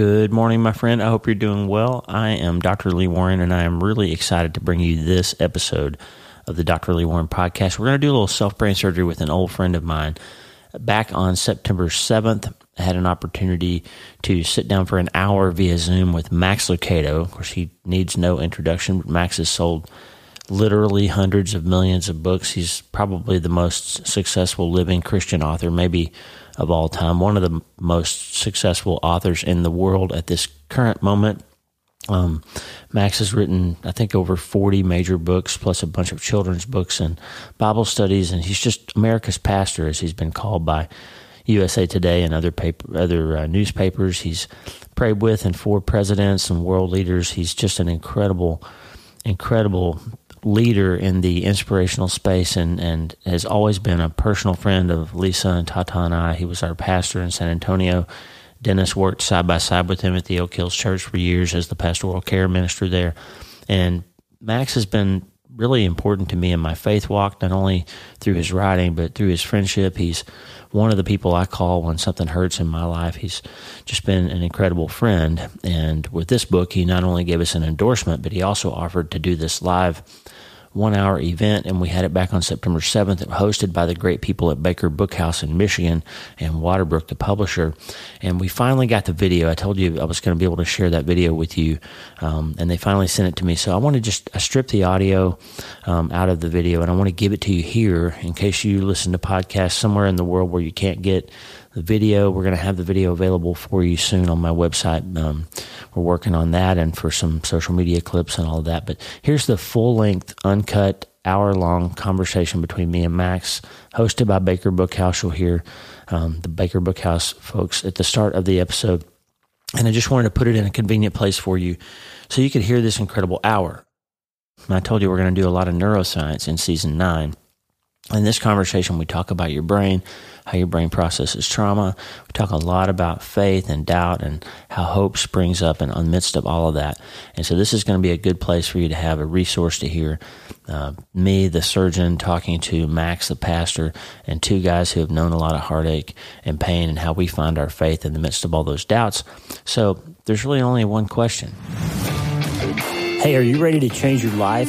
Good morning, my friend. I hope you're doing well. I am Dr. Lee Warren, and I am really excited to bring you this episode of the Dr. Lee Warren podcast. We're going to do a little self brain surgery with an old friend of mine. Back on September 7th, I had an opportunity to sit down for an hour via Zoom with Max Lucado. Of course, he needs no introduction, Max has sold literally hundreds of millions of books. He's probably the most successful living Christian author, maybe of all time, one of the most successful authors in the world at this current moment. Um, Max has written, I think, over 40 major books, plus a bunch of children's books and Bible studies, and he's just America's pastor, as he's been called by USA Today and other paper, other uh, newspapers. He's prayed with and for presidents and world leaders. He's just an incredible, incredible leader in the inspirational space and, and has always been a personal friend of Lisa and Tata and I. He was our pastor in San Antonio. Dennis worked side by side with him at the Oak Hills Church for years as the pastoral care minister there. And Max has been really important to me in my faith walk, not only through his writing, but through his friendship. He's one of the people I call when something hurts in my life. He's just been an incredible friend. And with this book, he not only gave us an endorsement, but he also offered to do this live one hour event, and we had it back on September 7th, hosted by the great people at Baker Bookhouse in Michigan and Waterbrook, the publisher. And we finally got the video. I told you I was going to be able to share that video with you, um, and they finally sent it to me. So I want to just strip the audio um, out of the video, and I want to give it to you here in case you listen to podcasts somewhere in the world where you can't get the video. We're going to have the video available for you soon on my website. Um, we're working on that and for some social media clips and all of that. But here's the full length, uncut, hour long conversation between me and Max, hosted by Baker Bookhouse. You'll hear um, the Baker Bookhouse folks at the start of the episode. And I just wanted to put it in a convenient place for you so you could hear this incredible hour. I told you we're going to do a lot of neuroscience in season nine. In this conversation, we talk about your brain, how your brain processes trauma. We talk a lot about faith and doubt and how hope springs up in the midst of all of that. And so this is going to be a good place for you to have a resource to hear uh, me, the surgeon, talking to Max, the pastor, and two guys who have known a lot of heartache and pain and how we find our faith in the midst of all those doubts. So there's really only one question. Hey, are you ready to change your life?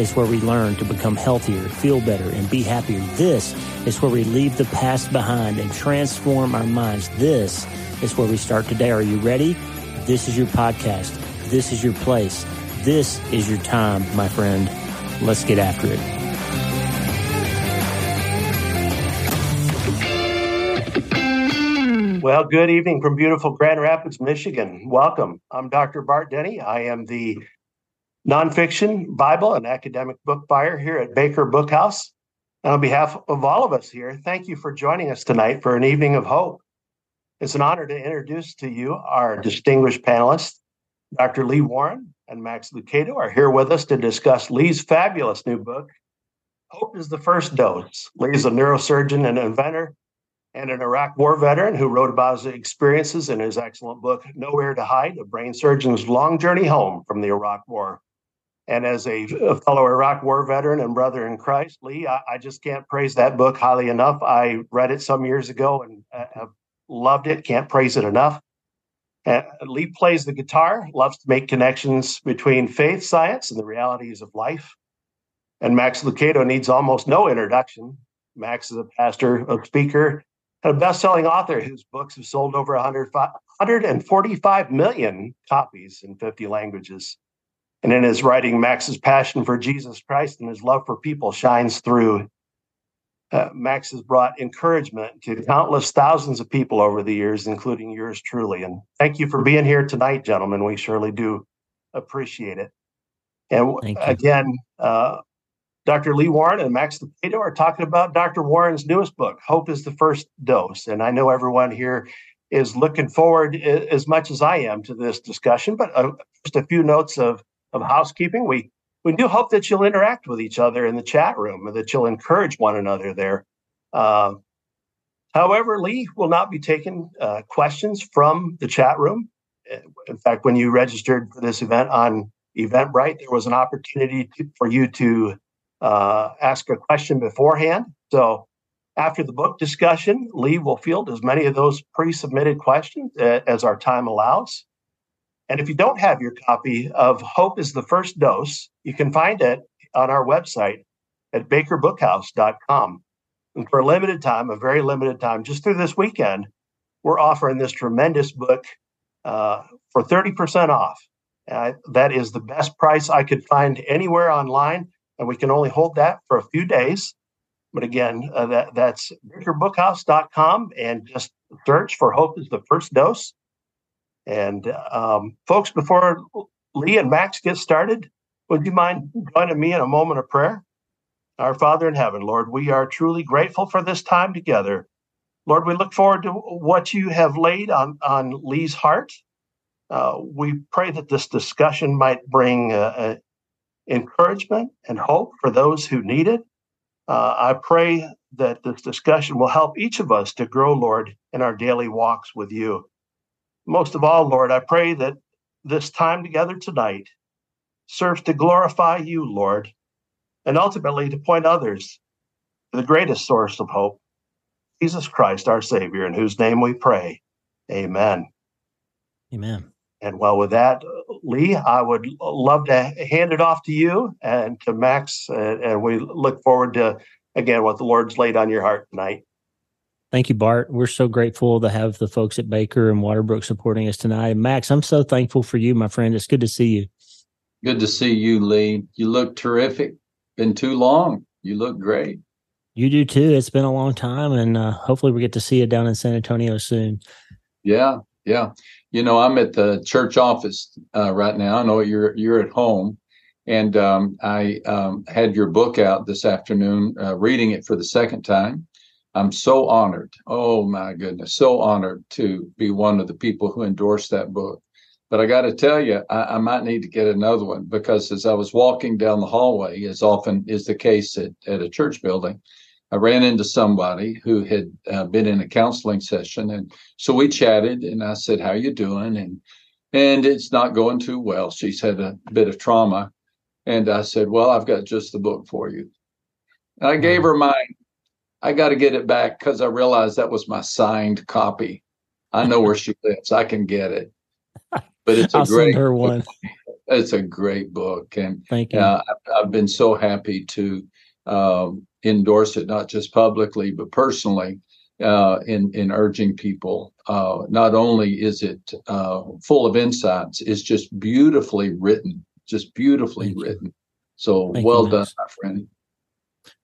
is where we learn to become healthier, feel better, and be happier. This is where we leave the past behind and transform our minds. This is where we start today. Are you ready? This is your podcast. This is your place. This is your time, my friend. Let's get after it. Well, good evening from beautiful Grand Rapids, Michigan. Welcome. I'm Dr. Bart Denny. I am the nonfiction, Bible, and academic book buyer here at Baker Bookhouse. And on behalf of all of us here, thank you for joining us tonight for an evening of hope. It's an honor to introduce to you our distinguished panelists. Dr. Lee Warren and Max Lucado are here with us to discuss Lee's fabulous new book, Hope is the First Dose. Lee's a neurosurgeon and inventor and an Iraq War veteran who wrote about his experiences in his excellent book, Nowhere to Hide A Brain Surgeon's Long Journey Home from the Iraq War. And as a, fellow Iraq War veteran and brother in Christ, Lee, I, I, just can't praise that book highly enough. I read it some years ago and uh, have Loved it. Can't praise it enough. Uh, Lee plays the guitar, loves to make connections between faith, science, and the realities of life. And Max Lucado needs almost no introduction. Max is a pastor, a speaker, and a best-selling author whose books have sold over 100, 145 million copies in 50 languages. And in his writing, Max's passion for Jesus Christ and his love for people shines through uh, Max has brought encouragement to countless thousands of people over the years, including yours truly. And thank you for being here tonight, gentlemen. We surely do appreciate it. And again, uh, Dr. Lee Warren and Max Lucado are talking about Dr. Warren's newest book, Hope is the First Dose. And I know everyone here is looking forward as much as I am to this discussion, but uh, just a few notes of, of housekeeping. We we do hope that you'll interact with each other in the chat room and that you'll encourage one another there. Uh, however, Lee will not be taking uh, questions from the chat room. In fact, when you registered for this event on Eventbrite, there was an opportunity to, for you to uh, ask a question beforehand. So after the book discussion, Lee will field as many of those pre submitted questions uh, as our time allows. And if you don't have your copy of Hope is the First Dose, you can find it on our website at bakerbookhouse.com. And for a limited time, a very limited time, just through this weekend, we're offering this tremendous book uh, for 30% off. Uh, that is the best price I could find anywhere online, and we can only hold that for a few days. But again, uh, that, that's bakerbookhouse.com and just search for Hope is the First Dose. And um, folks, before Lee and Max get started, would you mind joining me in a moment of prayer? Our Father in heaven, Lord, we are truly grateful for this time together. Lord, we look forward to what you have laid on, on Lee's heart. Uh, we pray that this discussion might bring uh, uh, encouragement and hope for those who need it. Uh, I pray that this discussion will help each of us to grow, Lord, in our daily walks with you. Most of all, Lord, I pray that this time together tonight serves to glorify you, Lord, and ultimately to point others to the greatest source of hope, Jesus Christ, our Savior, in whose name we pray. Amen. Amen. And well, with that, Lee, I would love to hand it off to you and to Max, and, and we look forward to again what the Lord's laid on your heart tonight. Thank you, Bart. We're so grateful to have the folks at Baker and Waterbrook supporting us tonight. Max, I'm so thankful for you, my friend. It's good to see you. Good to see you, Lee. You look terrific. Been too long. You look great. You do too. It's been a long time, and uh, hopefully we get to see you down in San Antonio soon. Yeah, yeah. You know, I'm at the church office uh, right now. I know you're you're at home, and um, I um, had your book out this afternoon, uh, reading it for the second time. I'm so honored. Oh my goodness, so honored to be one of the people who endorsed that book. But I got to tell you, I, I, might need to get another one because as I was walking down the hallway, as often is the case at, at a church building, I ran into somebody who had uh, been in a counseling session, and so we chatted. And I said, "How you doing?" and and it's not going too well. She's had a bit of trauma, and I said, "Well, I've got just the book for you." And I gave mm-hmm. her mine. I got to get it back because I realized that was my signed copy. I know where she lives. I can get it. But it's a great her one. It's a great book, and thank you. Uh, I've been so happy to um, endorse it, not just publicly but personally, uh, in in urging people. Uh, not only is it uh, full of insights, it's just beautifully written, just beautifully thank written. You. So thank well you, done, my friend.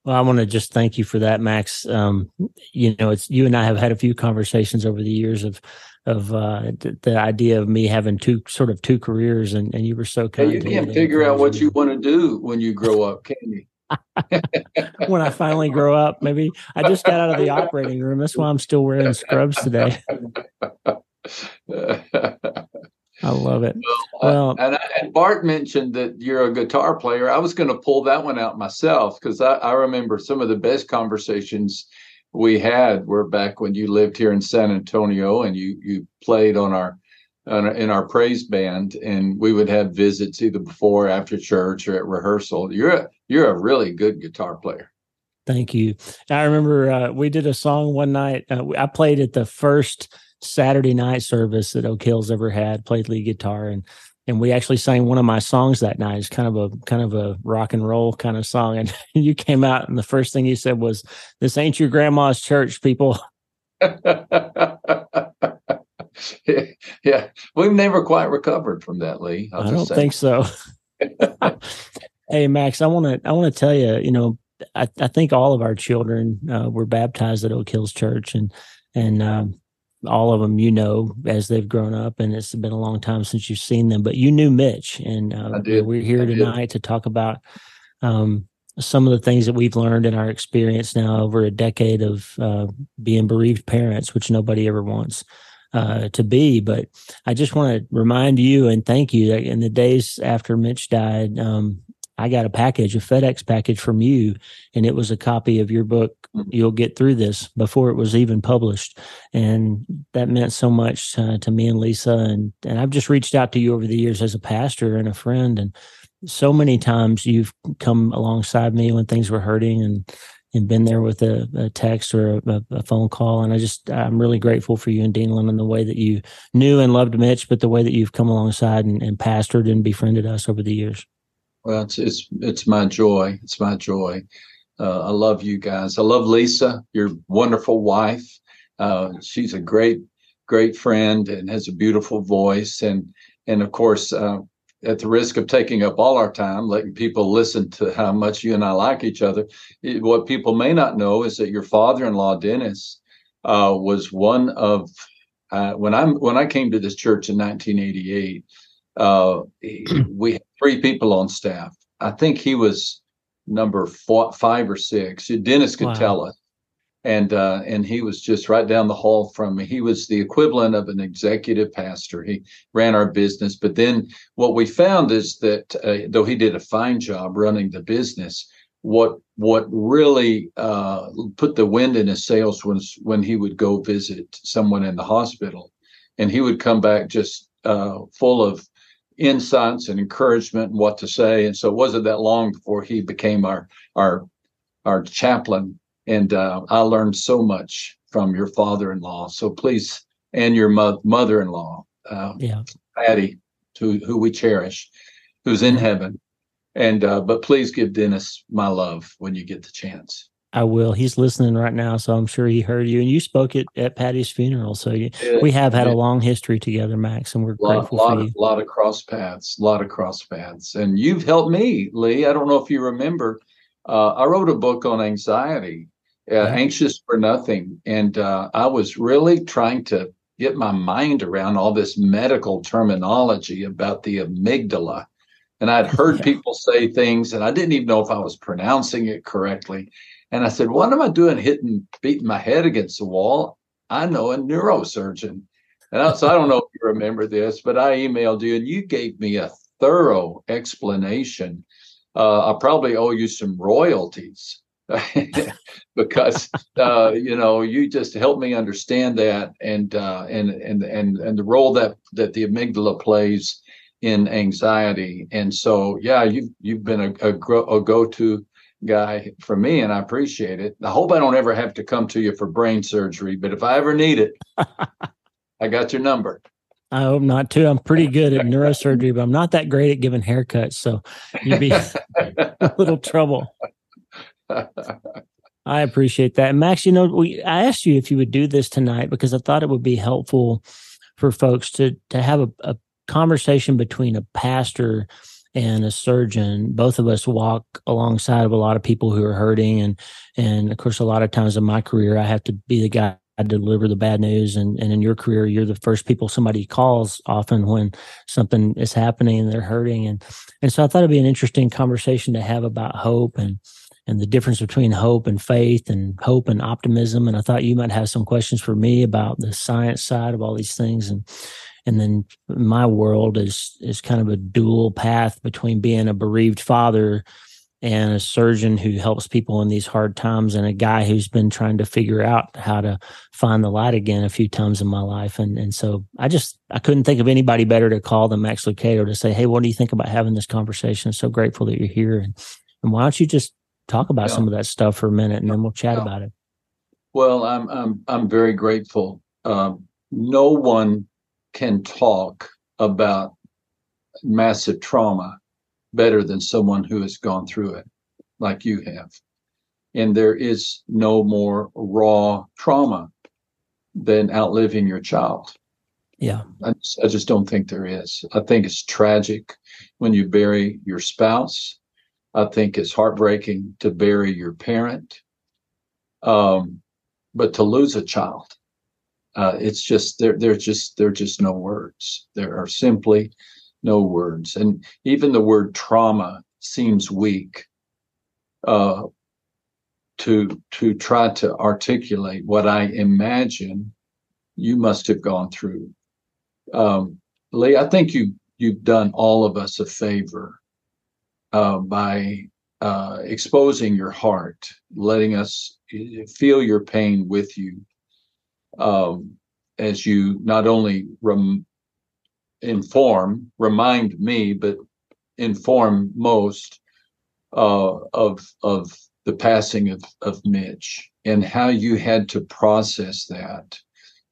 Well, I want to just thank you for that, Max. Um, you know, it's you and I have had a few conversations over the years of of uh, the, the, idea of me having two sort of two careers, and, and you were so kind. you can't figure out what you want to do when you grow up, can you? when I finally grow up, maybe I just got out of the operating room. That's why I'm still wearing scrubs today. I love it. Well, well and, and, Bart mentioned that you're a guitar player. I was going to pull that one out myself because I, I, remember some of the best conversations we had were back when you lived here in San Antonio and you you played on our, on our in our praise band, and we would have visits either before, after church, or at rehearsal. You're a, you're a really good guitar player. Thank you. I remember uh, we did a song one night. Uh, I played at the first Saturday night service that Oak Hills ever had, played lead guitar and and we actually sang one of my songs that night. It's kind of a kind of a rock and roll kind of song. And you came out and the first thing you said was, This ain't your grandma's church, people. yeah, We've never quite recovered from that, Lee. I'll I do not think so. hey Max, I want to I want to tell you, you know, I, I think all of our children uh, were baptized at Oak Hills Church, and and um, all of them you know as they've grown up, and it's been a long time since you've seen them. But you knew Mitch, and uh, we're here I tonight did. to talk about um, some of the things that we've learned in our experience now over a decade of uh, being bereaved parents, which nobody ever wants uh, to be. But I just want to remind you and thank you that in the days after Mitch died, um, I got a package, a FedEx package from you, and it was a copy of your book. Mm-hmm. You'll get through this before it was even published, and that meant so much to me and Lisa. And and I've just reached out to you over the years as a pastor and a friend, and so many times you've come alongside me when things were hurting and and been there with a, a text or a, a, phone call. And I just, I'm really grateful for you and Dean and the way that you knew and loved Mitch, but the way that you've come alongside and, and pastored and befriended us over the years. Well, it's, it's, it's my joy. It's my joy. Uh, I love you guys. I love Lisa, your wonderful wife. Uh, she's a great, great friend and has a beautiful voice. And, and of course, uh, at the risk of taking up all our time, letting people listen to how much you and I like each other, it, what people may not know is that your father-in-law Dennis uh, was one of uh, when I'm when I came to this church in 1988. Uh, we had three people on staff. I think he was number four, five or six. Dennis could wow. tell us and uh, and he was just right down the hall from me. He was the equivalent of an executive pastor. He ran our business, but then what we found is that uh, though he did a fine job running the business, what what really uh, put the wind in his sails was when he would go visit someone in the hospital, and he would come back just uh, full of insights and encouragement and what to say. And so it wasn't that long before he became our our our chaplain and uh, I learned so much from your father-in-law. So please, and your mo- mother-in-law, uh, yeah, Patty, to who we cherish, who's in heaven. And uh, but please give Dennis my love when you get the chance. I will. He's listening right now, so I'm sure he heard you. And you spoke at, at Patty's funeral, so you, we have had a long history together, Max, and we're lot, grateful lot for you. A lot of cross paths, a lot of cross paths, and you've helped me, Lee. I don't know if you remember. Uh, I wrote a book on anxiety, uh, anxious for nothing. And uh, I was really trying to get my mind around all this medical terminology about the amygdala. And I'd heard yeah. people say things, and I didn't even know if I was pronouncing it correctly. And I said, What am I doing hitting, beating my head against the wall? I know a neurosurgeon. And I, so I don't know if you remember this, but I emailed you and you gave me a thorough explanation. Uh, I probably owe you some royalties because uh, you know you just helped me understand that and uh, and and and and the role that that the amygdala plays in anxiety. And so, yeah, you've you've been a, a, a go-to guy for me, and I appreciate it. I hope I don't ever have to come to you for brain surgery, but if I ever need it, I got your number. I hope not too. I'm pretty good at neurosurgery, but I'm not that great at giving haircuts. So you'd be a little trouble. I appreciate that. And Max, you know, we I asked you if you would do this tonight because I thought it would be helpful for folks to to have a, a conversation between a pastor and a surgeon. Both of us walk alongside of a lot of people who are hurting and and of course a lot of times in my career I have to be the guy to deliver the bad news and, and in your career you're the first people somebody calls often when something is happening and they're hurting and and so I thought it'd be an interesting conversation to have about hope and and the difference between hope and faith and hope and optimism. And I thought you might have some questions for me about the science side of all these things. And and then my world is is kind of a dual path between being a bereaved father and a surgeon who helps people in these hard times and a guy who's been trying to figure out how to find the light again a few times in my life and and so I just I couldn't think of anybody better to call than Max Lucado to say hey what do you think about having this conversation so grateful that you're here and, and why don't you just talk about yeah. some of that stuff for a minute and then we'll chat yeah. about it. Well, I'm I'm I'm very grateful. Um, no one can talk about massive trauma better than someone who has gone through it, like you have. And there is no more raw trauma than outliving your child. Yeah. I just, I just don't think there is. I think it's tragic when you bury your spouse I think it's heartbreaking to bury your parent, um, but to lose a child, uh, it's just there. There's just there are just no words. There are simply no words, and even the word trauma seems weak uh, to to try to articulate what I imagine you must have gone through. Um, Lee, I think you you've done all of us a favor uh, by uh, exposing your heart, letting us uh, feel your pain with you, um, as you not only rem- inform, remind me, but inform most uh, of of the passing of of Mitch and how you had to process that,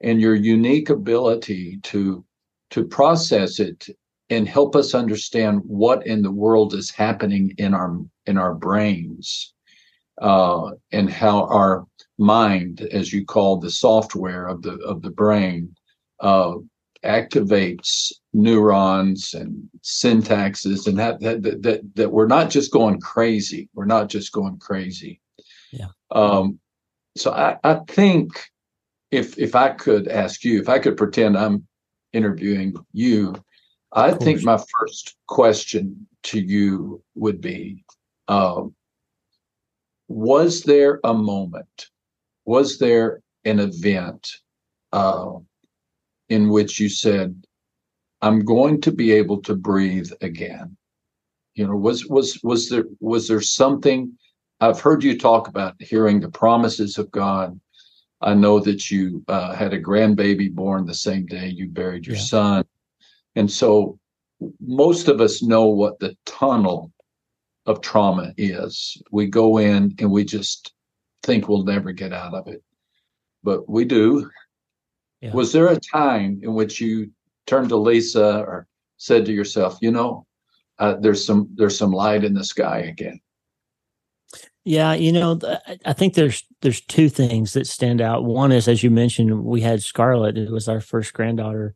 and your unique ability to to process it and help us understand what in the world is happening in our in our brains uh, and how our mind, as you call the software of the of the brain, uh, activates neurons and synapses, and that, that that that that we're not just going crazy. We're not just going crazy. Yeah. Um, so I, I think if if I could ask you, if I could pretend I'm interviewing you, I think my first question to you would be um, Was there a moment, was there an event uh, in which you said, I'm going to be able to breathe again? You know, was was was there was there something I've heard you talk about hearing the promises of God. I know that you uh, had a grandbaby born the same day you buried your yeah. son. And so most of us know what the tunnel of trauma is. We go in and we just think we'll never get out of it, but we do. Yeah. Was there a time in which you turned to Lisa or said to yourself, you know, uh, there's some there's some light in the sky again? Yeah, you know, I think there's there's two things that stand out. One is, as you mentioned, we had Scarlett. It was our first granddaughter,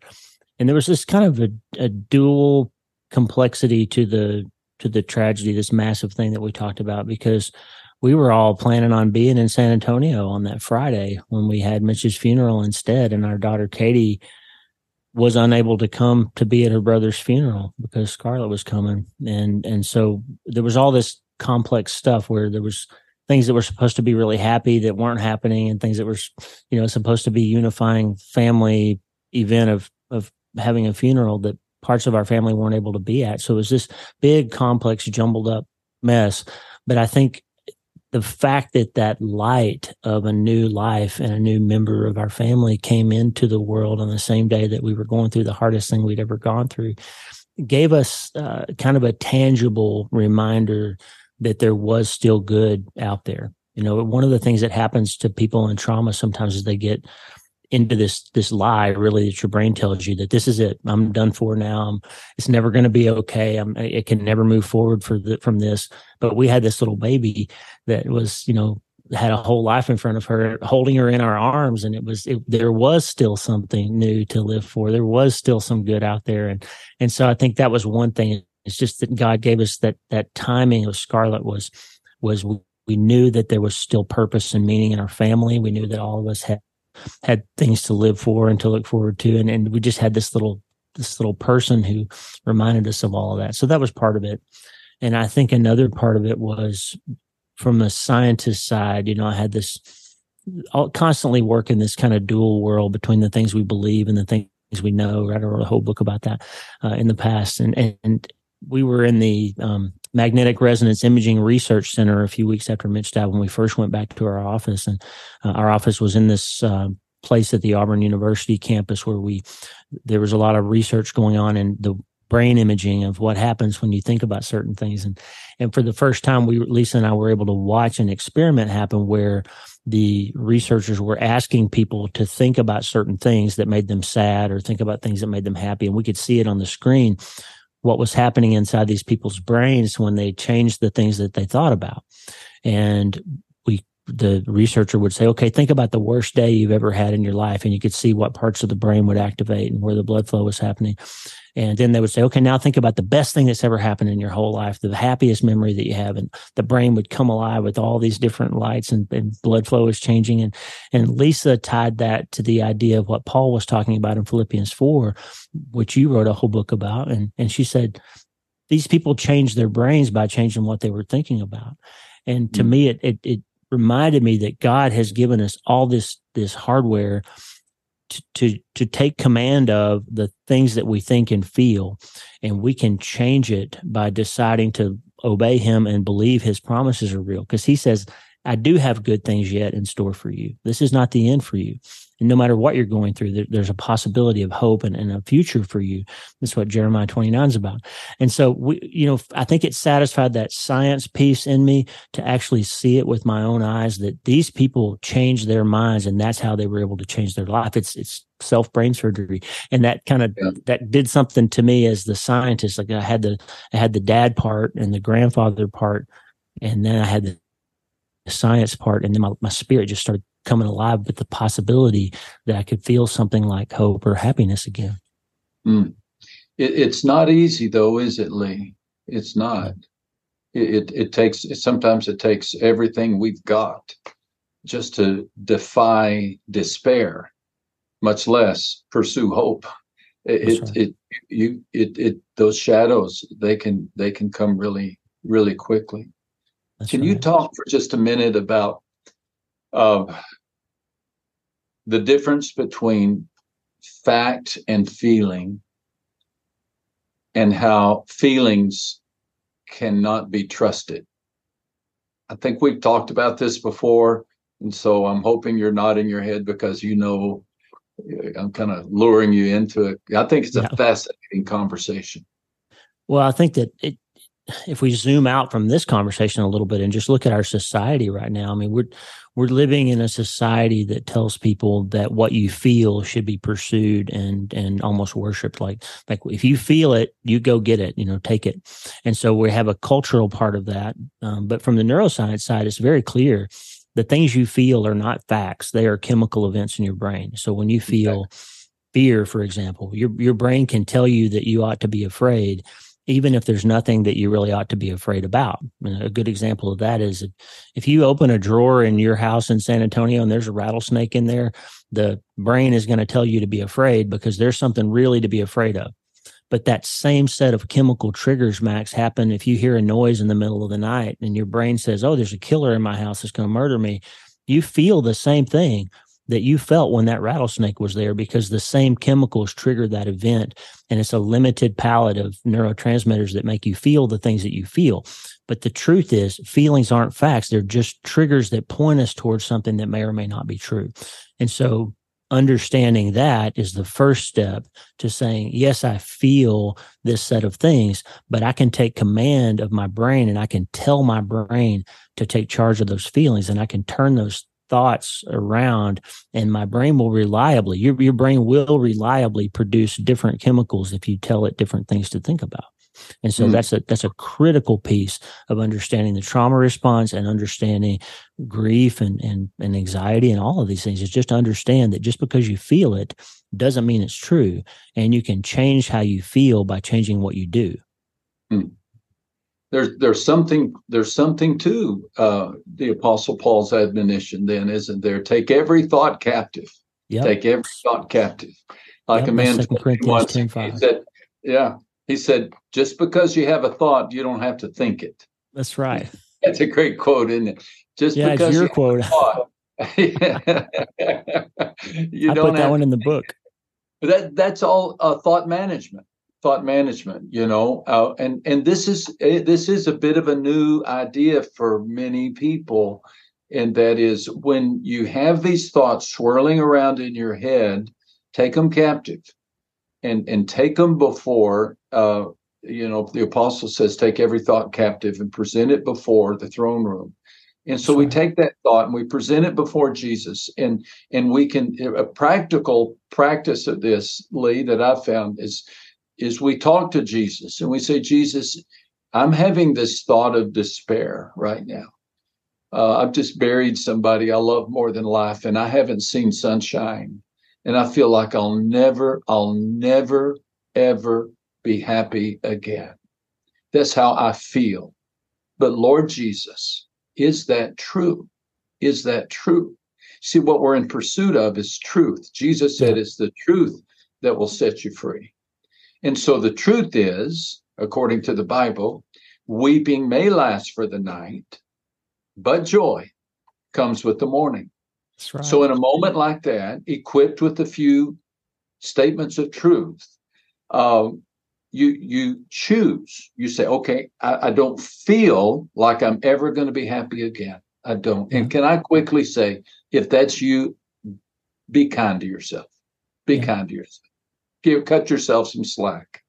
and there was this kind of a, a dual complexity to the to the tragedy, this massive thing that we talked about, because we were all planning on being in San Antonio on that Friday when we had Mitch's funeral instead, and our daughter Katie was unable to come to be at her brother's funeral because Scarlett was coming, and and so there was all this complex stuff where there was things that were supposed to be really happy that weren't happening, and things that were you know supposed to be unifying family event of of having a funeral that parts of our family weren't able to be at. So it was this big, complex, jumbled up mess. But I think the fact that that light of a new life and a new member of our family came into the world on the same day that we were going through the hardest thing we'd ever gone through gave us uh, kind of a tangible reminder that there was still good out there. You know, one of the things that happens to people in trauma sometimes is they get into this this lie really that your brain tells you that this is it. I'm done for now. I'm, it's never going to be okay. I'm it can never move forward for the, from this. But we had this little baby that was you know had a whole life in front of her holding her in our arms. And it was it, there was still something new to live for. There was still some good out there. And and so i think that was one thing. It's just that god gave us that that timing of Scarlett was was we knew that there was still purpose and meaning in our family. We knew that all of us had had things to live for and to look forward to. And, and we just had this little, this little person who reminded us of all of that. So that was part of it. And I think another part of it was from a scientist side, you know, I had this constantly work in this kind of dual world between the things we believe and the things we know. I wrote a whole book about that uh, in the past. And, and we were in the um, magnetic resonance imaging research center a few weeks after Mitch died when we first went back to our office, and uh, our office was in this uh, place at the Auburn University campus where we there was a lot of research going on in the brain imaging of what happens when you think about certain things. And and for the first time we Lisa and I were able to watch an experiment happen where the researchers were asking people to think about certain things that made them sad or think about things that made them happy. And we could see it on the screen what was happening inside these people's brains when they changed the things that they thought about. And the researcher would say, okay, think about the worst day you've ever had in your life. And you could see what parts of the brain would activate and where the blood flow was happening. And then they would say, okay, now think about the best thing that's ever happened in your whole life, the happiest memory that you have. And the brain would come alive with all these different lights and, and blood flow is changing. And, and Lisa tied that to the idea of what Paul was talking about in Philippians 4, which you wrote a whole book about. And, and she said, these people changed their brains by changing what they were thinking about. And to mm-hmm. me, it, it, it reminded me that God has given us all this, this hardware to, to to take command of the things that we think and feel and we can change it by deciding to obey him and believe his promises are real. Because he says I do have good things yet in store for you. This is not the end for you. And no matter what you're going through, there, there's a possibility of hope and, and, a future for you. That's what Jeremiah 29 is about. And so we, you know, I think it satisfied that science piece in me to actually see it with my own eyes that these people changed their minds and that's how they were able to change their life. It's, it's self brain surgery. And that kind of, yeah. that did something to me as the scientist. Like I had the, I had the dad part and the grandfather part. And then I had the science part and then my, my spirit just started coming alive with the possibility that I could feel something like hope or happiness again. Mm. It, it's not easy though, is it, Lee? It's not. It, it, it takes sometimes it takes everything we've got just to defy despair, much less pursue hope. It, right. it, you it it those shadows they can they can come really really quickly. That's can right. you talk for just a minute about uh, the difference between fact and feeling and how feelings cannot be trusted. I think we've talked about this before. And so I'm hoping you're nodding your head because you know I'm kind of luring you into it. I think it's a yeah. fascinating conversation. Well, I think that it, if we zoom out from this conversation a little bit and just look at our society right now, I mean, we're we're living in a society that tells people that what you feel should be pursued and and almost worshipped. Like like if you feel it you go get it you know take it. And so we have a cultural part of that. Um, but from the neuroscience side it's very clear the things you feel are not facts. They are chemical events in your brain. So when you feel fear for example your your brain can tell you that you ought to be afraid even if there's nothing that you really ought to be afraid about. A good example of that is if you open a drawer in your house in San Antonio and there's a rattlesnake in there, the brain is going to tell you to be afraid because there's something really to be afraid of. But that same set of chemical triggers, Max, happen if you hear a noise in the middle of the night and your brain says, Oh, there's a killer in my house that's going to murder me. You feel the same thing that you felt when that rattlesnake was there because the same chemicals trigger that event and it's a limited palette of neurotransmitters that make you feel the things that you feel. But the truth is feelings aren't facts. They're just triggers that point us towards something that may or may not be true. And so understanding that is the first step to saying yes i feel this set of things but i can take command of my brain and i can tell my brain to take charge of those feelings and i can turn those thoughts around and my brain will reliably your, your brain will reliably produce different chemicals if you tell it different things to think about. And so mm. that's a that's a critical piece of understanding the trauma response and understanding grief and, and and anxiety and all of these things. Is just to understand that just because you feel it doesn't mean it's true and you can change how you feel by changing what you do. Mm there's there's something there's something to uh, the apostle paul's admonition then isn't there? Take every thought captive. Yep. take every thought captive. Like yep, a man once, he said yeah he said just because you have a thought you don't have to think it. That's right. That's a great quote isn't it? Just yeah, because your you quote. thought, you I don't put that one in the book. That that's all uh, thought management thought management you know uh, and and this is eh, this is a bit of a new idea for many people and that is when you have these thoughts swirling around in your head take them captive and and take them before uh you know the apostle says take every thought captive and present it before the throne room. And so we take that thought and we present it before Jesus, and and we can a practical practice of this, Lee, that I've found is is we talk to Jesus and we say, Jesus, I'm having this thought of despair right now. Uh, I've just buried somebody I love more than life, and I haven't seen sunshine. And I feel like I'll never, I'll never, ever be happy again. That's how I feel. But Lord Jesus, is that true? Is that true? See, what we're in pursuit of is truth. Jesus said it's the truth that will set you free. And so the truth is, according to the Bible, weeping may last for the night, but joy comes with the morning. Right. So, in a moment like that, equipped with a few statements of truth, uh, you you choose. You say, okay, I, I don't feel like I'm ever going to be happy again. I don't. And can I quickly say, if that's you, be kind to yourself. Be yeah. kind to yourself. Give cut yourself some slack.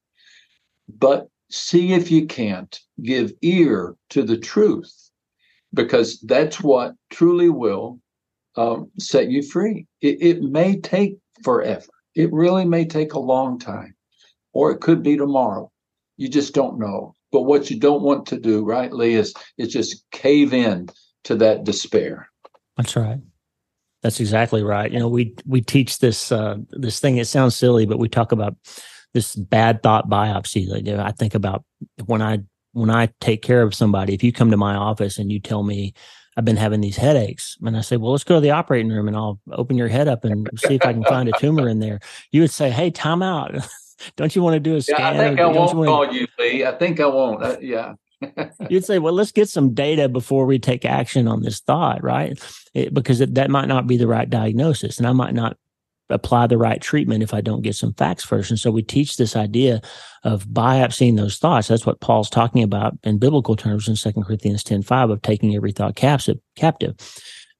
But see if you can't give ear to the truth, because that's what truly will um, set you free. It, it may take forever. It really may take a long time, or it could be tomorrow. You just don't know. But what you don't want to do, right, Lee, is, is just cave in to that despair. That's right. That's exactly right. You know, we we teach this uh, this thing. It sounds silly, but we talk about this bad thought biopsy. Like, I think about when I when I take care of somebody. If you come to my office and you tell me I've been having these headaches, and I say, well, let's go to the operating room and I'll open your head up and see if I can find a tumor in there. You would say, hey, time out. don't you want to do a scan? Yeah, I think I won't you call you, Lee. I think I won't. Uh, yeah. You'd say, well, let's get some data before we take action on this thought, right? It, because it, that might not be the right diagnosis, and I might not apply the right treatment if I don't get some facts first. And so we teach this idea of biopsying those thoughts. That's what Paul's talking about in biblical terms in 2 Corinthians 10 5 of taking every thought captive.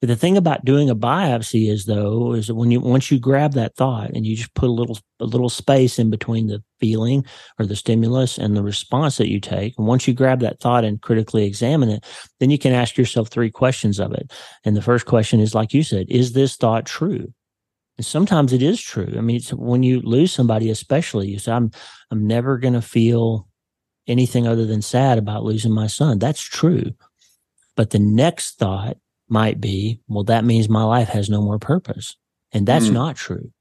But the thing about doing a biopsy is though, is that when you once you grab that thought and you just put a little a little space in between the feeling or the stimulus and the response that you take, and once you grab that thought and critically examine it, then you can ask yourself three questions of it. And the first question is, like you said, is this thought true? And sometimes it is true. I mean, when you lose somebody, especially, you say, "I'm I'm never going to feel anything other than sad about losing my son." That's true. But the next thought might be, well, that means my life has no more purpose. And that's mm. not true.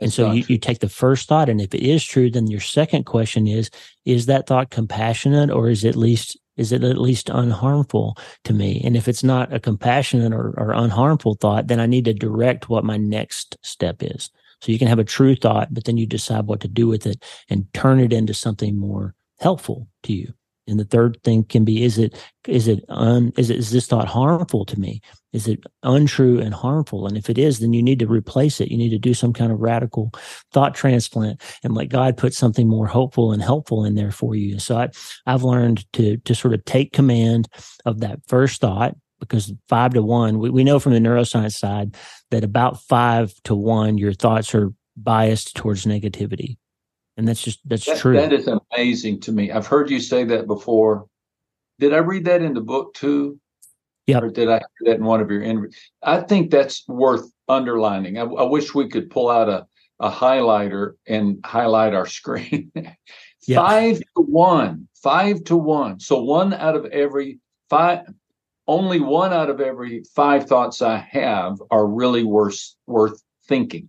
and so you, you take the first thought, and if it is true, then your second question is, is that thought compassionate or is it at least is it at least unharmful to me? And if it's not a compassionate or, or unharmful thought, then I need to direct what my next step is. So you can have a true thought, but then you decide what to do with it and turn it into something more helpful to you. And the third thing can be, is it, is it un, is it, is this thought harmful to me? Is it untrue and harmful? And if it is, then you need to replace it. You need to do some kind of radical thought transplant and let God put something more hopeful and helpful in there for you. So I, I've learned to, to sort of take command of that first thought because five to one, we, we know from the neuroscience side that about five to one, your thoughts are biased towards negativity and that's just that's that, true. That is amazing to me. I've heard you say that before. Did I read that in the book too? Yeah. Or did I hear that in one of your interviews? I think that's worth underlining. I, I, wish we could pull out a, a highlighter and highlight our screen. yep. Five to one. Five to one. So one out of every five only one out of every five thoughts I have are really worth worth thinking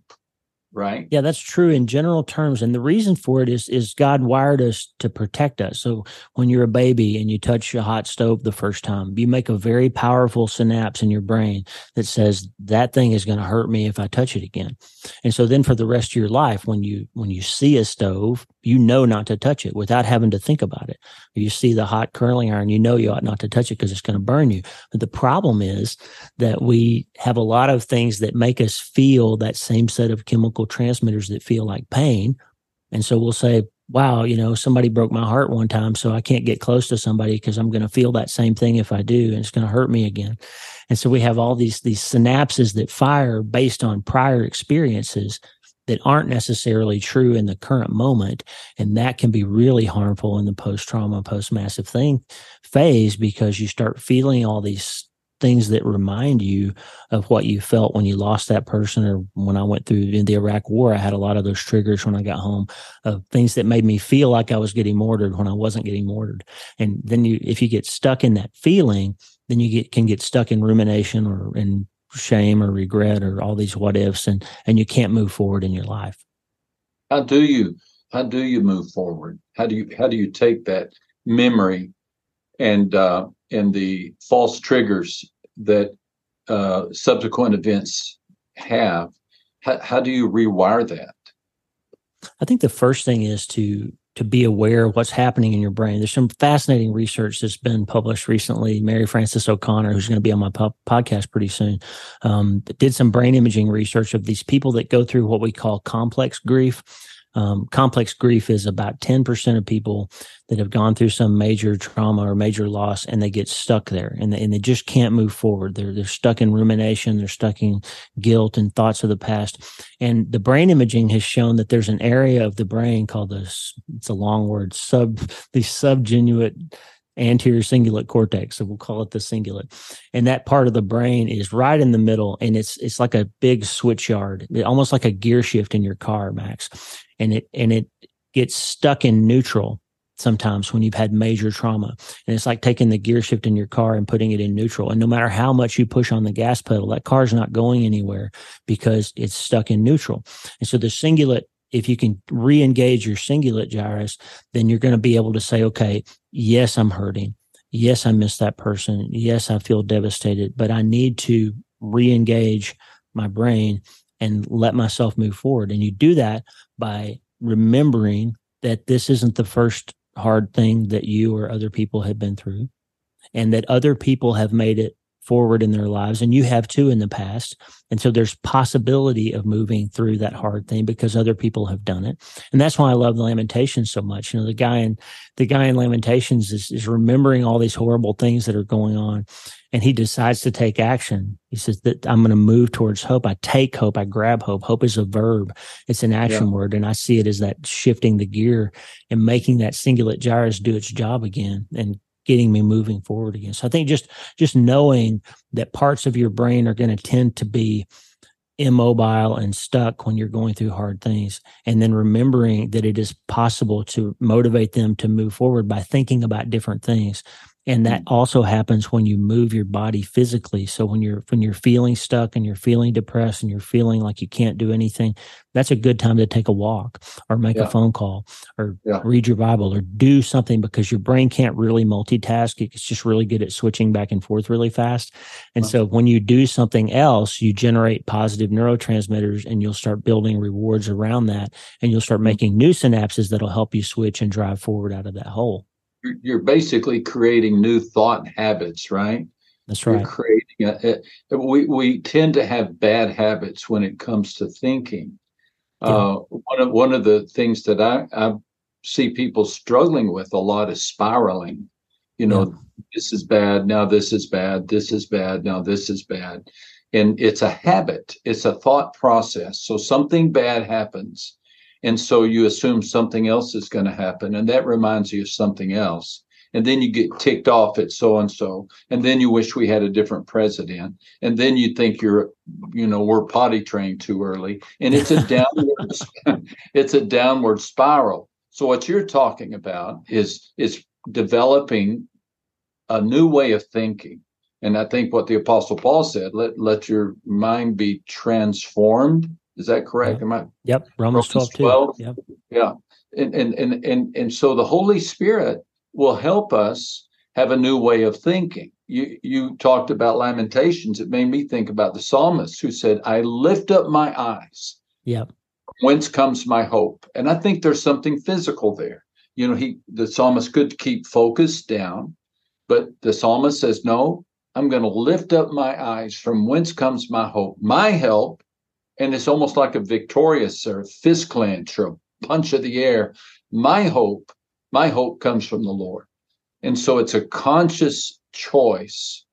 right. Yeah that's true in general terms and the reason for it is is god wired us to protect us. So when you're a baby and you touch a hot stove the first time you make a very powerful synapse in your brain that says that thing is going to hurt me if i touch it again. And so then for the rest of your life when you when you see a stove you know not to touch it without having to think about it you see the hot curling iron you know you ought not to touch it because it's going to burn you but the problem is that we have a lot of things that make us feel that same set of chemical transmitters that feel like pain. And so we'll say, wow, you know, somebody broke my heart one time, so I can't get close to somebody because I'm going to feel that same thing if I do, and it's going to hurt me again. And so we have all these these synapses that fire based on prior experiences that aren't necessarily true in the current moment, and that can be really harmful in the post trauma, post massive thing phase because you start feeling all these things that remind you of what you felt when you lost that person or when I went through in the Iraq war. I had a lot of those triggers when I got home of things that made me feel like I was getting mortared when I wasn't getting mortared. And then you, if you get stuck in that feeling, then you get, can get stuck in rumination or in shame or regret or all these what ifs and, and you can't move forward in your life. How do you, how do you move forward? How do you, how do you take that memory and, uh, and the false triggers that uh, subsequent events have. How, how do you rewire that? I think the first thing is to to be aware of what's happening in your brain. There's some fascinating research that's been published recently. Mary Frances O'Connor, who's going to be on my po- podcast pretty soon, um, did some brain imaging research of these people that go through what we call complex grief. Um, complex grief is about 10% of people that have gone through some major trauma or major loss and they get stuck there and they, and they just can't move forward. They're, they're stuck in rumination. They're stuck in guilt and thoughts of the past. And the brain imaging has shown that there's an area of the brain called the, it's a long word, sub, the subgenual anterior cingulate cortex. So we'll call it the cingulate. And that part of the brain is right in the middle. And it's it's like a big switch yard, almost like a gear shift in your car, Max. And it and it gets stuck in neutral sometimes when you've had major trauma. And it's like taking the gear shift in your car and putting it in neutral. And no matter how much you push on the gas pedal, that car's not going anywhere because it's stuck in neutral. And so the cingulate if you can re-engage your cingulate gyrus, then you're going to be able to say, okay, yes, I'm hurting. Yes, I miss that person. Yes, I feel devastated, but I need to re-engage my brain and let myself move forward. And you do that by remembering that this isn't the first hard thing that you or other people have been through and that other people have made it forward in their lives and you have too in the past. And so there's possibility of moving through that hard thing because other people have done it. And that's why i love the lamentations so much. You know the guy in the guy in lamentations is, is remembering all these horrible things that are going on and he decides to take action. He says that i'm going to move towards hope. I take hope. I grab hope. Hope is a verb. It's an action yeah. word and i see it as that shifting the gear and making that cingulate gyrus do its job again and getting me moving forward again. So I think just just knowing that parts of your brain are going to tend to be immobile and stuck when you're going through hard things and then remembering that it is possible to motivate them to move forward by thinking about different things and that mm. also happens when you move your body physically so when you're when you're feeling stuck and you're feeling depressed and you're feeling like you can't do anything that's a good time to take a walk or make yeah. a phone call or yeah. read your bible or do something because your brain can't really multitask it's just really good at switching back and forth really fast and so when you do something else you generate positive neurotransmitters and you'll start building rewards around that and you'll start mm. making new synapses that'll help you switch and drive forward out of that hole you're basically creating new thought habits, right? That's right. You're creating a, a, we we tend to have bad habits when it comes to thinking. Yeah. Uh, one of one of the things that I, I see people struggling with a lot is spiraling. You know, yeah. this is bad now. This is bad. This is bad now. This is bad, and it's a habit. It's a thought process. So something bad happens, and so you assume something else is going to happen. And that reminds you of something else. And then you get ticked off at so and so. And then you wish we had a different president. And then you think you're, you know, we're potty trained too early. And it's a downward, it's a downward spiral. So what you're talking about is is developing a new way of thinking. And I think what the apostle Paul said, let let your mind be transformed is that correct? Am I? Yep. Romans, Romans 12, 12? Yep. Yeah. And, and, and, and, and so the Holy Spirit will help us have a new way of thinking. You, you talked about lamentations. It made me think about the psalmist who said, I lift up my eyes. Yep. Whence comes my hope? And I think there's something physical there. You know, he the psalmist could keep focus down, but the psalmist says, No, I'm going to lift up my eyes from whence comes my hope. My help and it's almost like a victorious or fist clench or a punch of the air. My hope, my hope comes from the Lord. And so it's a conscious choice.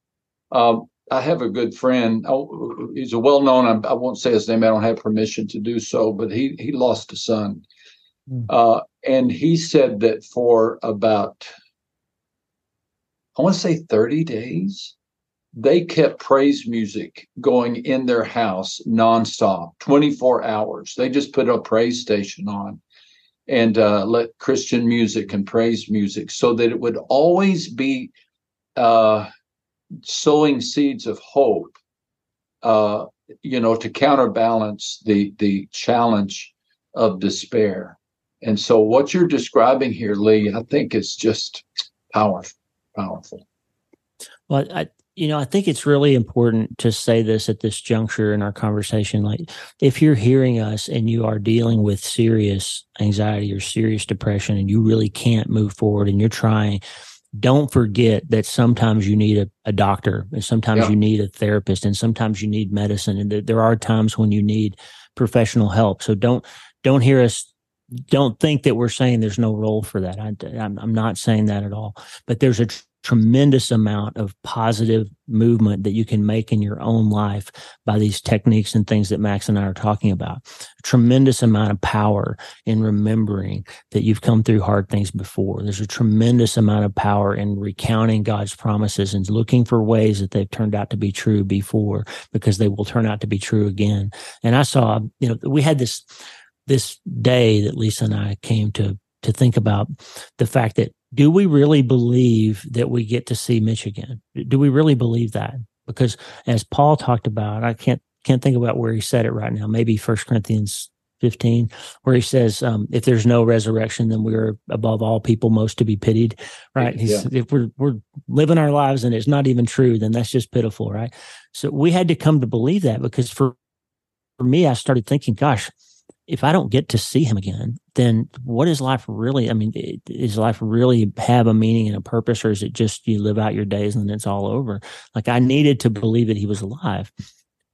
Um, I have a good friend. Oh, he's a well-known. I, won't say his name. I don't have permission to do so. But he he lost a son, mm. uh, and he said that for about I want to say thirty days, they kept praise music going in their house nonstop, 24 hours. They just put a praise station on and uh, let Christian music and praise music so that it would always be uh, sowing seeds of hope, uh, you know, to counterbalance the the challenge of despair. And so, what you're describing here, Lee, I think is just powerful, powerful. Well, I, you know, I think it's really important to say this at this juncture in our conversation. Like, if you're hearing us and you are dealing with serious anxiety or serious depression and you really can't move forward and you're trying, don't forget that sometimes you need a, a doctor and sometimes yeah. you need a therapist and sometimes you need medicine. And there are times when you need professional help. So don't, don't hear us don't think that we're saying there's no role for that. I, am I'm not saying that at all. But there's a tremendous amount of positive movement that you can make in your own life by these techniques and things that Max and I are talking about. A tremendous amount of power in remembering that you've come through hard things before. There's a tremendous amount of power in recounting God's promises and looking for ways that they've turned out to be true before because they will turn out to be true again. And I saw, you know, we had this this day that Lisa and I came to to think about the fact that do we really believe that we get to see Mitch again? Do we really believe that? Because as Paul talked about, I can't can't think about where he said it right now. Maybe First Corinthians 15, where he says, um, if there's no resurrection, then we're above all people most to be pitied. Right. Yeah. if we're we're living our lives and it's not even true, then that's just pitiful, right? So we had to come to believe that because for for me, I started thinking, gosh, if I don't get to see him again, then what is life really? I mean, is life really have a meaning and a purpose, or is it just you live out your days and then it's all over? Like I needed to believe that he was alive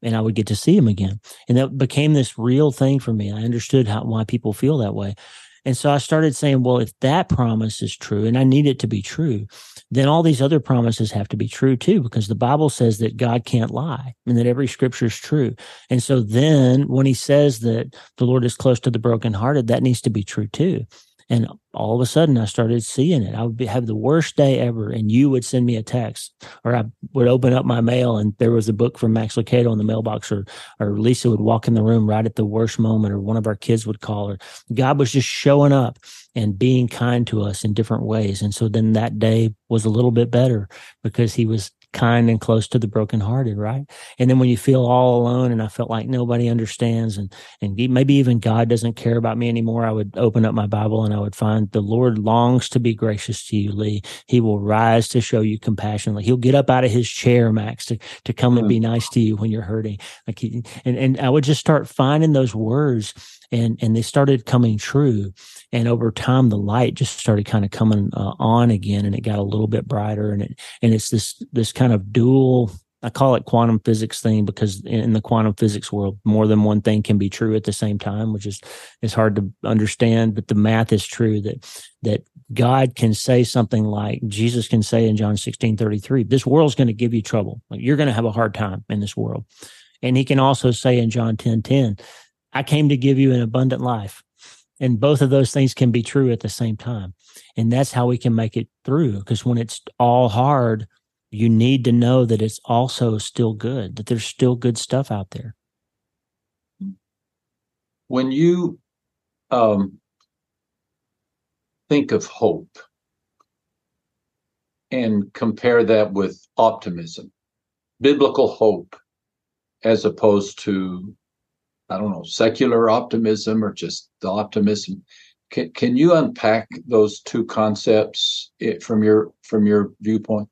and I would get to see him again. And that became this real thing for me. I understood how, why people feel that way. And so I started saying, well, if that promise is true and I need it to be true, then all these other promises have to be true too, because the Bible says that God can't lie and that every scripture is true. And so then when he says that the Lord is close to the brokenhearted, that needs to be true too. And all of a sudden, I started seeing it. I would be, have the worst day ever, and you would send me a text, or I would open up my mail, and there was a book from Max Lucado in the mailbox, or or Lisa would walk in the room right at the worst moment, or one of our kids would call, or God was just showing up and being kind to us in different ways. And so then that day was a little bit better because He was kind and close to the brokenhearted, right? And then when you feel all alone and I felt like nobody understands and and maybe even God doesn't care about me anymore, I would open up my Bible and I would find the Lord longs to be gracious to you, Lee. He will rise to show you compassion. Like he'll get up out of his chair, Max, to, to come and be mm. nice to you when you're hurting. Like he, and and I would just start finding those words and and they started coming true and over time the light just started kind of coming uh, on again and it got a little bit brighter and it and it's this this kind of dual I call it quantum physics thing because in the quantum physics world, more than one thing can be true at the same time, which is is hard to understand. But the math is true that that God can say something like Jesus can say in John 16, 33, this world's going to give you trouble. Like you're going to have a hard time in this world. And he can also say in John 10, 10, I came to give you an abundant life. And both of those things can be true at the same time. And that's how we can make it through. Because when it's all hard, you need to know that it's also still good, that there's still good stuff out there. When you um, think of hope and compare that with optimism, biblical hope, as opposed to I don't know, secular optimism or just the optimism. Can, can you unpack those two concepts eh, from your from your viewpoint?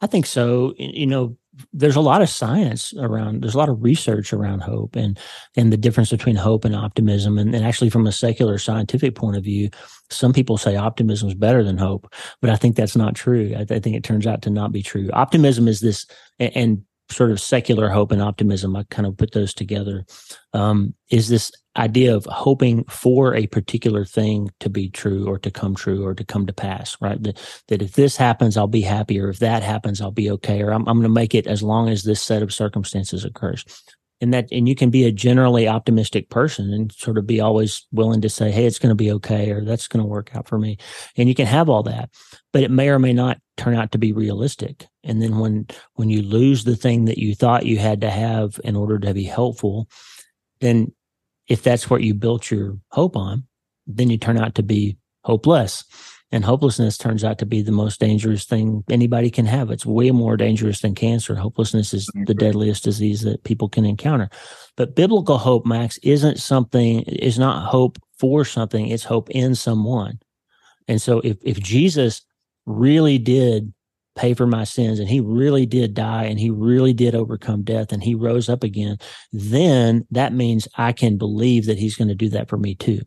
I think so. You know, there's a lot of science around there's a lot of research around hope and and the difference between hope and optimism and, and actually from a secular scientific point of view some people say optimism is better than hope but i think that's not true I, I, think it turns out to not be true optimism is this and sort of secular hope and optimism, I kind of put those together, um, is this idea of hoping for a particular thing to be true or to come true or to come to pass, right? That, that if this happens, I'll be happy, or if that happens, I'll be okay, or I'm, I'm going to make it as long as this set of circumstances occurs. And that, and you can be a generally optimistic person and sort of be always willing to say, Hey, it's going to be okay, or that's going to work out for me. And you can have all that, but it may or may not turn out to be realistic. And then when when you lose the thing that you thought you had to have in order to be helpful, then if that's what you built your hope on, then you turn out to be hopeless. And hopelessness turns out to be the most dangerous thing anybody can have. It's way more dangerous than cancer. Hopelessness is the deadliest disease that people can encounter. But biblical hope, Max, isn't something, is not hope for something, it's hope in someone. And so if, if Jesus really did pay for my sins and he really did die and he really did overcome death and he rose up again, then that means I can believe that he's going to do that for me too.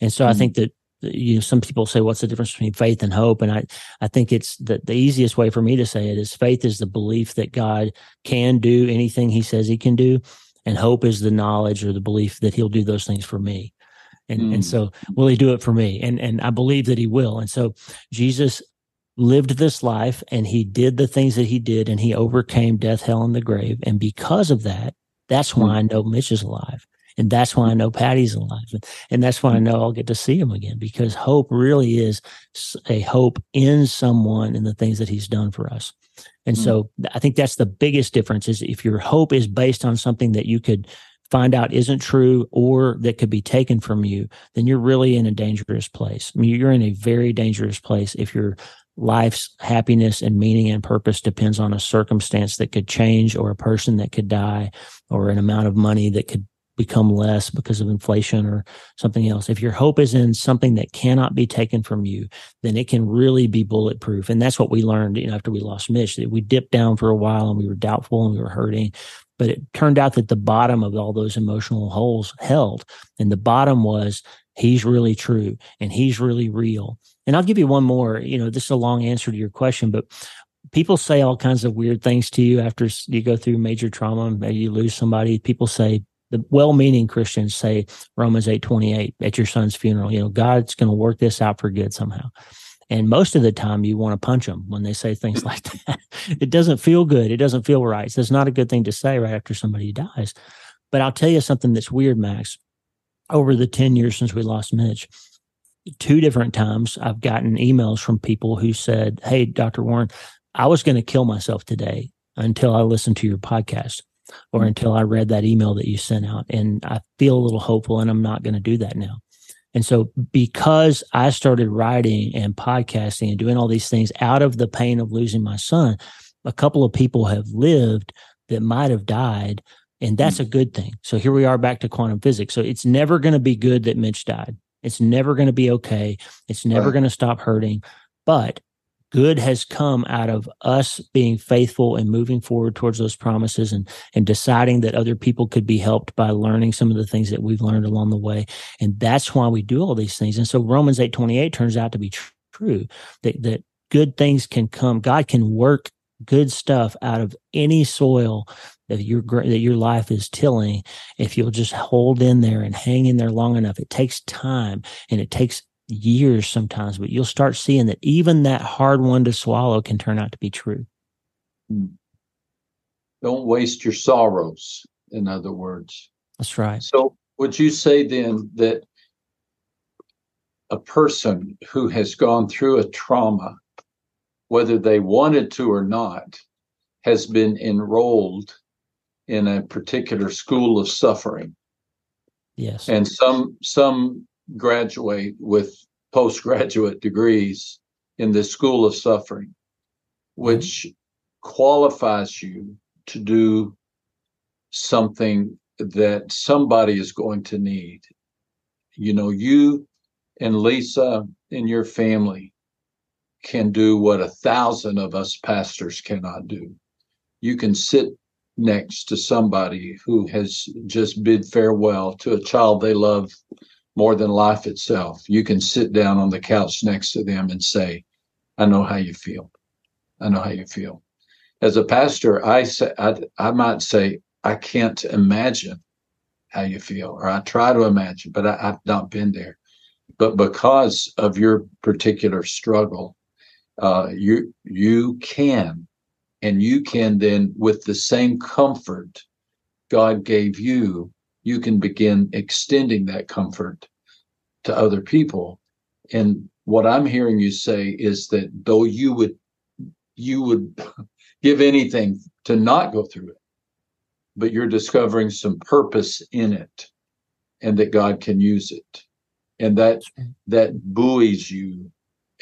And so mm-hmm. I think that you know some people say what's the difference between faith and hope and i i think it's the, the easiest way for me to say it is faith is the belief that god can do anything he says he can do and hope is the knowledge or the belief that he'll do those things for me And mm. and so will he do it for me? And and I believe that he will. And so Jesus lived this life and he did the things that he did and he overcame death, hell, and the grave. And because of that, that's why mm. I know Mitch is alive. And that's why I know Patty's alive. And that's why I know I'll get to see him again because hope really is a hope in someone and the things that he's done for us. And mm. so I think that's the biggest difference is if your hope is based on something that you could find out isn't true or that could be taken from you, then you're really in a dangerous place. I mean, you're in a very dangerous place if your life's happiness and meaning and purpose depends on a circumstance that could change or a person that could die or an amount of money that could become less because of inflation or something else. If your hope is in something that cannot be taken from you, then it can really be bulletproof. And that's what we learned, you know, after we lost Mitch, that we dipped down for a while and we were doubtful and we were hurting. But it turned out that the bottom of all those emotional holes held. And the bottom was he's really true and he's really real. And I'll give you one more, you know, this is a long answer to your question, but people say all kinds of weird things to you after you go through major trauma, maybe you lose somebody. People say, the well-meaning Christians say Romans 8:28 at your son's funeral, you know, God's going to work this out for good somehow. And most of the time you want to punch them when they say things like that. it doesn't feel good. It doesn't feel right. So it's not a good thing to say right after somebody dies. But I'll tell you something that's weird, Max. Over the 10 years since we lost Mitch, two different times I've gotten emails from people who said, Hey, Dr. Warren, I was going to kill myself today until I listened to your podcast or mm-hmm. until I read that email that you sent out. And I feel a little hopeful and I'm not going to do that now. And so because I started writing and podcasting and doing all these things out of the pain of losing my son, a couple of people have lived that might have died. And that's a mm. good thing. So here we are back to quantum physics. So it's never going to be good that Mitch died. It's never going to be okay. It's never right. going to stop hurting. But good has come out of us being faithful and moving forward towards those promises and and deciding that other people could be helped by learning some of the things that we've learned along the way and that's why we do all these things and so romans 8 28 turns out to be tr- true that that good things can come god can work good stuff out of any soil that your that your life is tilling if you'll just hold in there and hang in there long enough it takes time and it takes years sometimes, but you'll start seeing that even that hard one to swallow can turn out to be true. Hmm. Don't waste your sorrows, in other words. That's right. So, would you say then that a person who has gone through a trauma, whether they wanted to or not, has been enrolled in a particular school of suffering? Yes. And some some graduate with postgraduate degrees in the school of suffering, which qualifies you to do something that somebody is going to need. You know, you and Lisa and your family can do what a thousand of us pastors cannot do. You can sit next to somebody who has just bid farewell to a child they love more than life itself. You can sit down on the couch next to them and say, I know how you feel. I know how you feel. As a pastor, I say, I, I might say, I can't imagine how you feel, or I try to imagine, but I, have not been there. But because of your particular struggle, uh, you you can, and you can then, with the same comfort God gave you, you can begin extending that comfort to other people. And what I'm hearing you say is that though you would you would give anything to not go through it, but you're discovering some purpose in it and that God can use it. And that that buoys you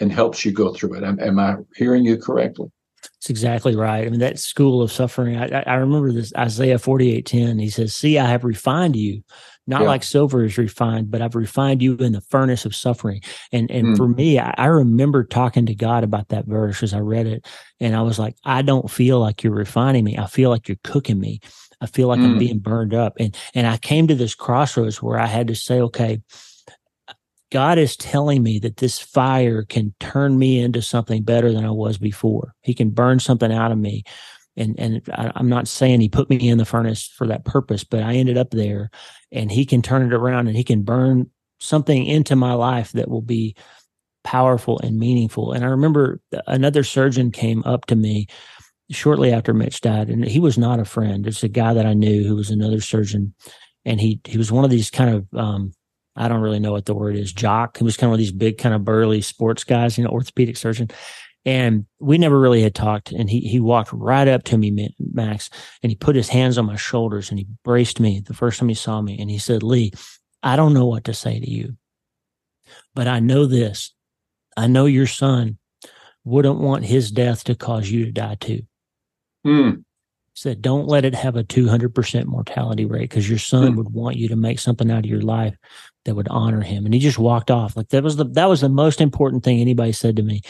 and helps you go through it. Am, am I hearing you correctly? That's exactly right. I mean, that school of suffering. I, I remember this Isaiah forty eight ten. He says, "See, I have refined you, not yeah. like silver is refined, but I've refined you in the furnace of suffering." And and mm. for me, I, I, remember talking to God about that verse as I read it, and I was like, "I don't feel like you're refining me. I feel like you're cooking me. I feel like mm. I'm being burned up." And and I came to this crossroads where I had to say, "Okay." God is telling me that this fire can turn me into something better than I was before. He can burn something out of me. And, and I, I'm not saying he put me in the furnace for that purpose, but I ended up there and he can turn it around and he can burn something into my life that will be powerful and meaningful. And I remember another surgeon came up to me shortly after Mitch died, and he was not a friend. It's a guy that I knew who was another surgeon, and he he was one of these kind of um, I don't really know what the word is jock. He was kind of these big kind of burly sports guys, you know, orthopedic surgeon. And we never really had talked. And he he walked right up to me, Max, and he put his hands on my shoulders and he braced me the first time he saw me. And he said, Lee, I don't know what to say to you, but I know this. I know your son wouldn't want his death to cause you to die too. Mm. Said, don't let it have a 200% mortality rate because your son mm. would want you to make something out of your life that would honor him. And he just walked off. Like that was the, that was the most important thing anybody said to me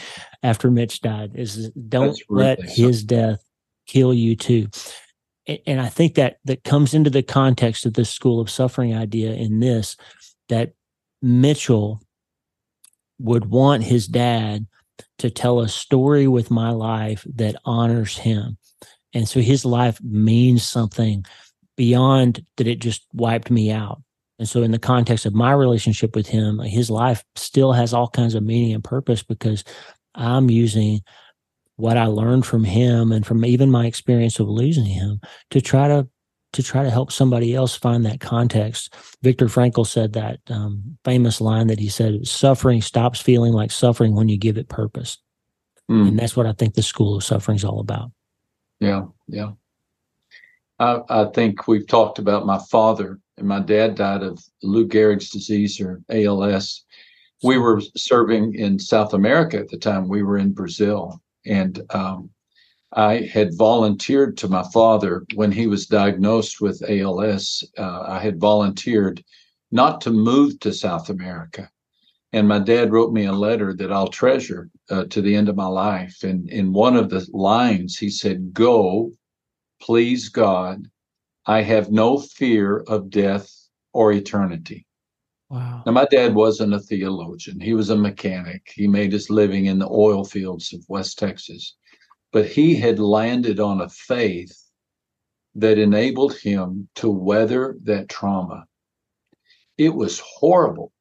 after Mitch died is don't let his death kill you too. And, and I think that that comes into the context of this school of suffering idea in this, that Mitchell would want his dad to tell a story with my life that honors him. And so his life means something beyond that it just wiped me out. And so in the context of my relationship with him, his life still has all kinds of meaning and purpose because I'm using what I learned from him and from even my experience of losing him to try to to try to help somebody else find that context. Viktor Frankl said that um, famous line that he said, "Suffering stops feeling like suffering when you give it purpose," mm. and that's what I think the school of suffering is all about. Yeah, yeah. I, I think we've talked about my father and my dad died of Lou Gehrig's disease or ALS. We were serving in South America at the time. We were in Brazil, and um, I had volunteered to my father when he was diagnosed with ALS. Uh, I had volunteered not to move to South America. And my dad wrote me a letter that I'll treasure uh, to the end of my life. And in one of the lines, he said, Go, please God, I have no fear of death or eternity. Wow. Now, my dad wasn't a theologian. He was a mechanic. He made his living in the oil fields of West Texas but he had landed on a faith that enabled him to weather that trauma. It was horrible.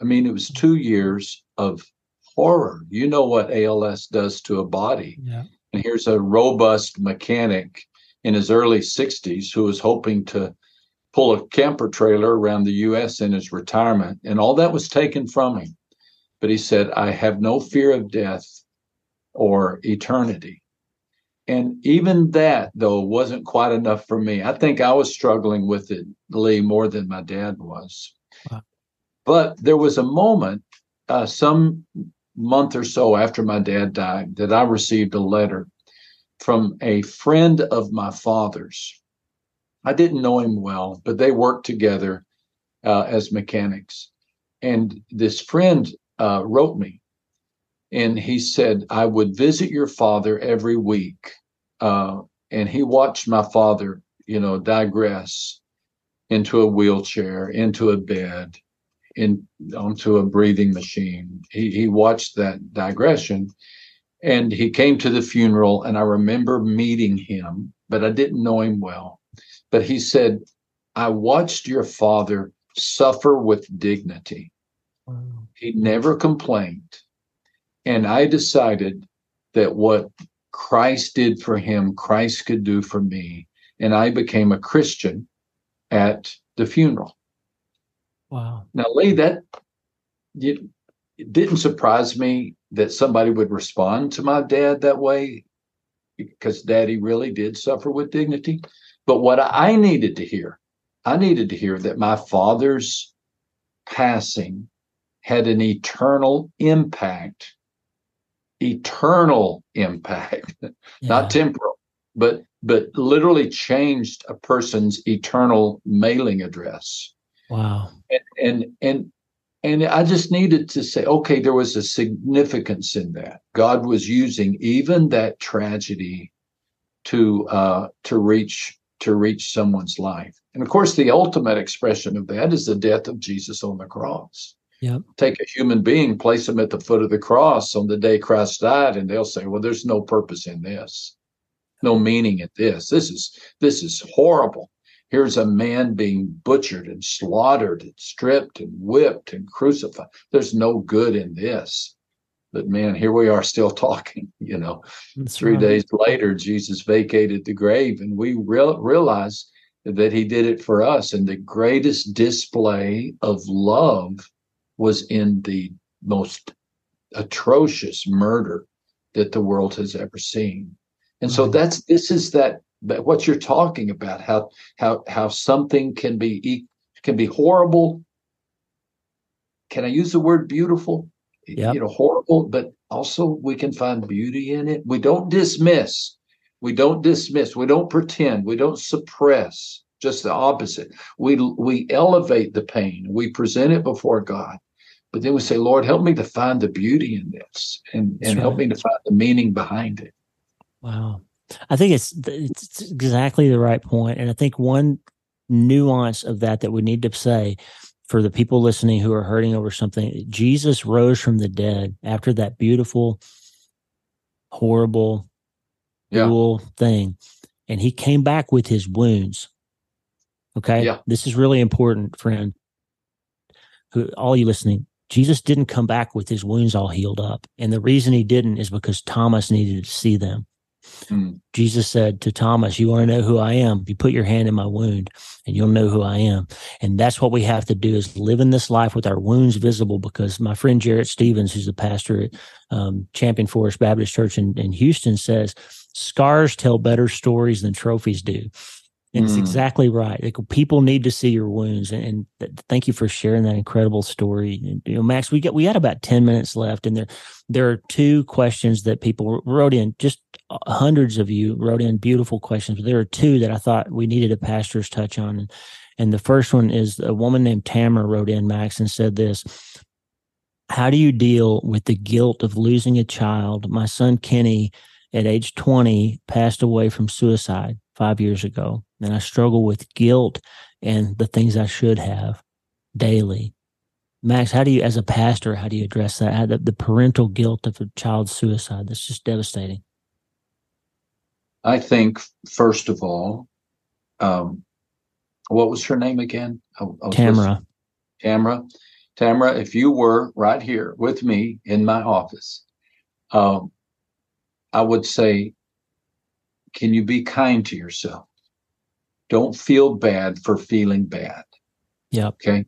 I mean, it was two years of horror. You know what ALS does to a body. Yeah. And here's a robust mechanic in his early 60s who was hoping to pull a camper trailer around the US in his retirement. And all that was taken from him. But he said, I have no fear of death or eternity. And even that, though, wasn't quite enough for me. I think I was struggling with it, Lee, more than my dad was. Wow. But there was a moment, uh, some month or so after my dad died, that I received a letter from a friend of my father's. I didn't know him well, but they worked together uh, as mechanics. And this friend uh, wrote me and he said, I would visit your father every week. Uh, and he watched my father, you know, digress into a wheelchair, into a bed, in onto a breathing machine. He he watched that digression and he came to the funeral and I remember meeting him, but I didn't know him well. But he said, I watched your father suffer with dignity. Wow. He never complained. And I decided that what Christ did for him, Christ could do for me. And I became a Christian at the funeral. Wow. Now, Lee, that it, it didn't surprise me that somebody would respond to my dad that way because daddy really did suffer with dignity. But what I needed to hear, I needed to hear that my father's passing had an eternal impact eternal impact, yeah. not temporal, but but literally changed a person's eternal mailing address. Wow. And and and and I just needed to say, okay, there was a significance in that. God was using even that tragedy to uh, to reach to reach someone's life. And of course, the ultimate expression of that is the death of Jesus on the cross. Yep. Take a human being, place them at the foot of the cross on the day Christ died, and they'll say, "Well, there's no purpose in this, no meaning in this. This is this is horrible." Here's a man being butchered and slaughtered and stripped and whipped and crucified. There's no good in this. But man, here we are still talking. You know, That's three right. days later, Jesus vacated the grave, and we real, realize that he did it for us. And the greatest display of love was in the most atrocious murder that the world has ever seen. And so that's this is that what you're talking about how how how something can be can be horrible. Can i use the word beautiful? Yep. you know horrible but also we can find beauty in it. We don't dismiss. We don't dismiss. We don't pretend. We don't suppress. Just the opposite. We we elevate the pain. We present it before god. But then we say lord help me to find the beauty in this and and right. help me to find the meaning behind it. Wow I think it's it's exactly the right point, and I think one nuance of that that we need to say for the people listening who are hurting over something, Jesus rose from the dead after that beautiful, horrible, yeah. cruel thing, and he came back with his wounds. Okay, yeah. this is really important, friend. Who all you listening? Jesus didn't come back with his wounds all healed up, and the reason he didn't is because Thomas needed to see them. Mm. Jesus said to Thomas, You want to know who I am? You put your hand in my wound and you'll know who I am. And that's what we have to do is live in this life with our wounds visible because my friend Jarrett Stevens, who's the pastor at um, Champion Forest Baptist Church in, in Houston, says, Scars tell better stories than trophies do. And mm. it's exactly right. Like, people need to see your wounds, and, and th- thank you for sharing that incredible story. And, you know, Max, we got we had about ten minutes left, and there there are two questions that people wrote in. Just uh, hundreds of you wrote in beautiful questions, but there are two that I thought we needed a pastor's touch on. And, and the first one is a woman named Tamara wrote in Max and said this. How do you deal with the guilt of losing a child? My son Kenny, at age 20, passed away from suicide five years ago and I struggle with guilt and the things I should have daily. Max, how do you, as a pastor, how do you address that? How the, the parental guilt of a child's suicide? That's just devastating. I think, first of all, um, what was her name again? Tamara. Tamara. Tamara, if you were right here with me in my office, um, I would say, can you be kind to yourself? Don't feel bad for feeling bad. Yeah. Okay.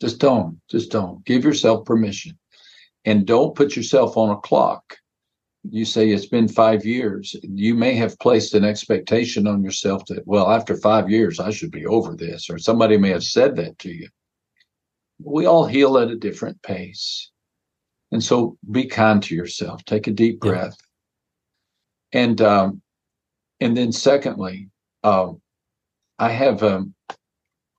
Just don't. Just don't. Give yourself permission. And don't put yourself on a clock. You say it's been five years. You may have placed an expectation on yourself that, well, after five years, I should be over this, or somebody may have said that to you. We all heal at a different pace. And so be kind to yourself. Take a deep breath. Yeah. And um, and then secondly, um, I have um,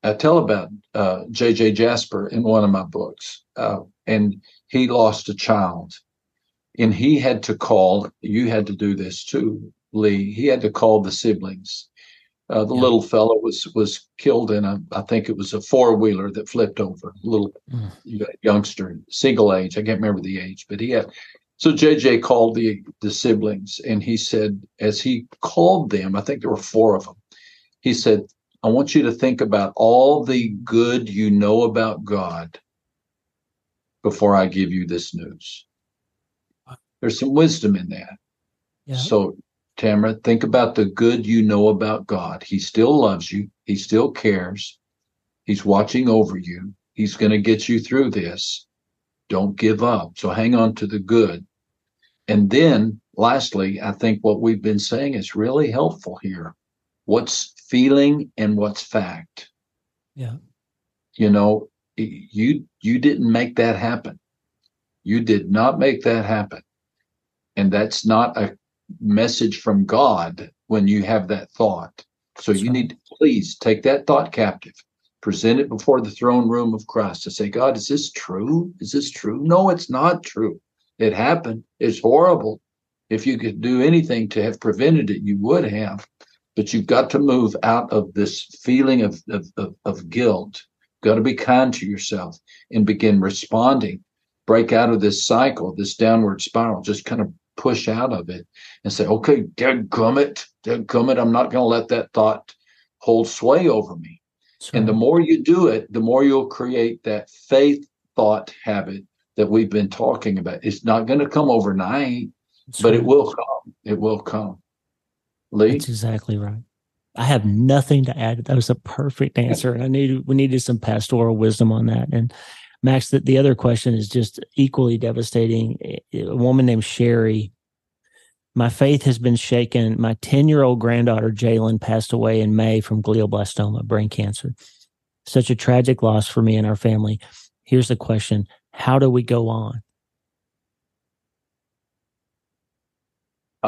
I tell about uh, J.J. Jasper in one of my books, uh, and he lost a child, and he had to call. You had to do this too, Lee. He had to call the siblings. Uh, the yeah. little fellow was was killed in a, I think it was a four wheeler that flipped over. Little mm. youngster, single age. I can't remember the age, but he had. So JJ called the the siblings, and he said, as he called them, I think there were four of them he said, I want you to think about all the good you know about God before I give you this news. There's some wisdom in that. Yeah. So, Tamara, think about the good you know about God. He still loves you, He still cares, He's watching over you, He's going to get you through this. Don't give up. So, hang on to the good. And then, lastly, I think what we've been saying is really helpful here. What's feeling and what's fact. Yeah. You know, you you didn't make that happen. You did not make that happen. And that's not a message from God when you have that thought. So that's you right. need to please take that thought captive, present it before the throne room of Christ to say, God, is this true? Is this true? No, it's not true. It happened. It's horrible. If you could do anything to have prevented it, you would have but you've got to move out of this feeling of, of, of, of guilt. You've got to be kind to yourself and begin responding. Break out of this cycle, this downward spiral. Just kind of push out of it and say, okay, dead gummit, dead gummit. I'm not going to let that thought hold sway over me. And the more you do it, the more you'll create that faith thought habit that we've been talking about. It's not going to come overnight, but it will come. It will come. Lee? That's exactly right. I have nothing to add. That was a perfect answer. And I needed we needed some pastoral wisdom on that. And Max, the, the other question is just equally devastating. A woman named Sherry. My faith has been shaken. My 10 year old granddaughter, Jalen, passed away in May from glioblastoma, brain cancer. Such a tragic loss for me and our family. Here's the question How do we go on?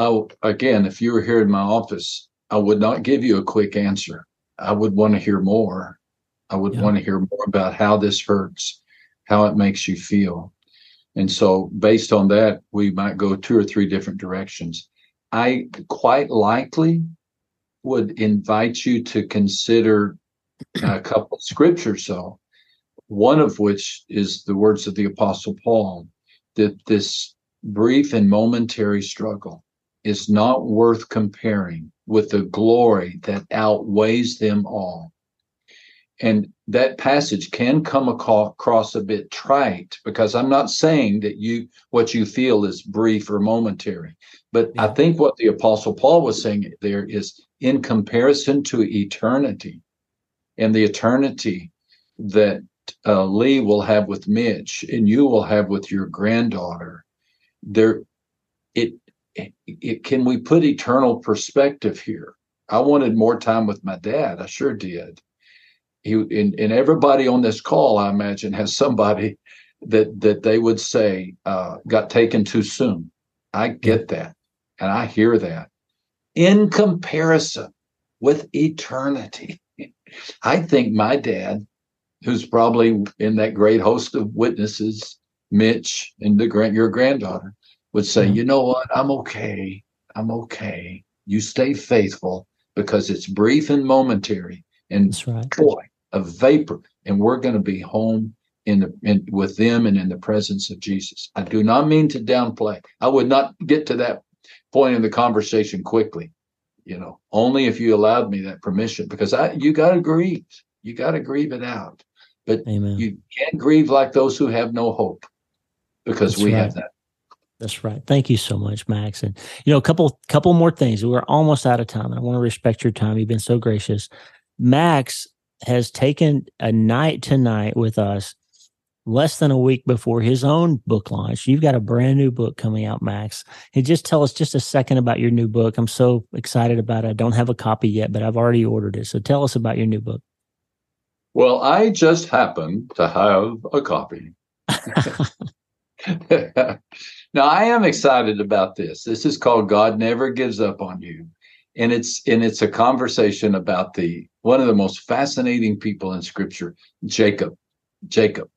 Oh, again, if you were here in my office, I would not give you a quick answer. I would want to hear more. I would yeah. want to hear more about how this hurts, how it makes you feel. And so, based on that, we might go two or three different directions. I quite likely would invite you to consider a couple of scriptures, though, one of which is the words of the Apostle Paul that this brief and momentary struggle is not worth comparing with the glory that outweighs them all. And that passage can come across a bit trite because I'm not saying that you what you feel is brief or momentary, but I think what the apostle Paul was saying there is in comparison to eternity and the eternity that uh, Lee will have with Mitch and you will have with your granddaughter, there it it, can we put eternal perspective here? I wanted more time with my dad. I sure did. He and, and everybody on this call, I imagine, has somebody that that they would say uh, got taken too soon. I get that, and I hear that. In comparison with eternity, I think my dad, who's probably in that great host of witnesses, Mitch and the grand your granddaughter, would say, mm-hmm. you know what? I'm okay. I'm okay. You stay faithful because it's brief and momentary and That's right. boy, a vapor. And we're going to be home in the in, with them and in the presence of Jesus. I do not mean to downplay. I would not get to that point in the conversation quickly, you know, only if you allowed me that permission because I you got to grieve. You got to grieve it out. But Amen. you can't grieve like those who have no hope because That's we right. have that that's right. Thank you so much, Max. And you know, a couple couple more things. We're almost out of time, and I want to respect your time. You've been so gracious. Max has taken a night tonight with us less than a week before his own book launch. You've got a brand new book coming out, Max. And just tell us just a second about your new book. I'm so excited about it. I don't have a copy yet, but I've already ordered it. So tell us about your new book. Well, I just happen to have a copy. now I am excited about this. This is called God Never Gives Up on You. And it's and it's a conversation about the one of the most fascinating people in scripture, Jacob. Jacob.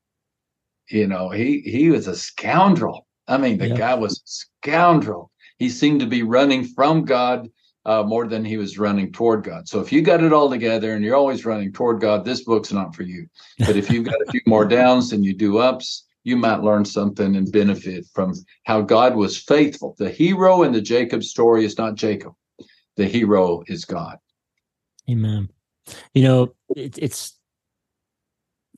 You know, he he was a scoundrel. I mean, the yeah. guy was a scoundrel. He seemed to be running from God uh, more than he was running toward God. So if you got it all together and you're always running toward God, this book's not for you. But if you've got a few more downs than you do ups, you might learn something and benefit from how God was faithful. The hero in the Jacob story is not Jacob, the hero is God. Amen. You know, it, it's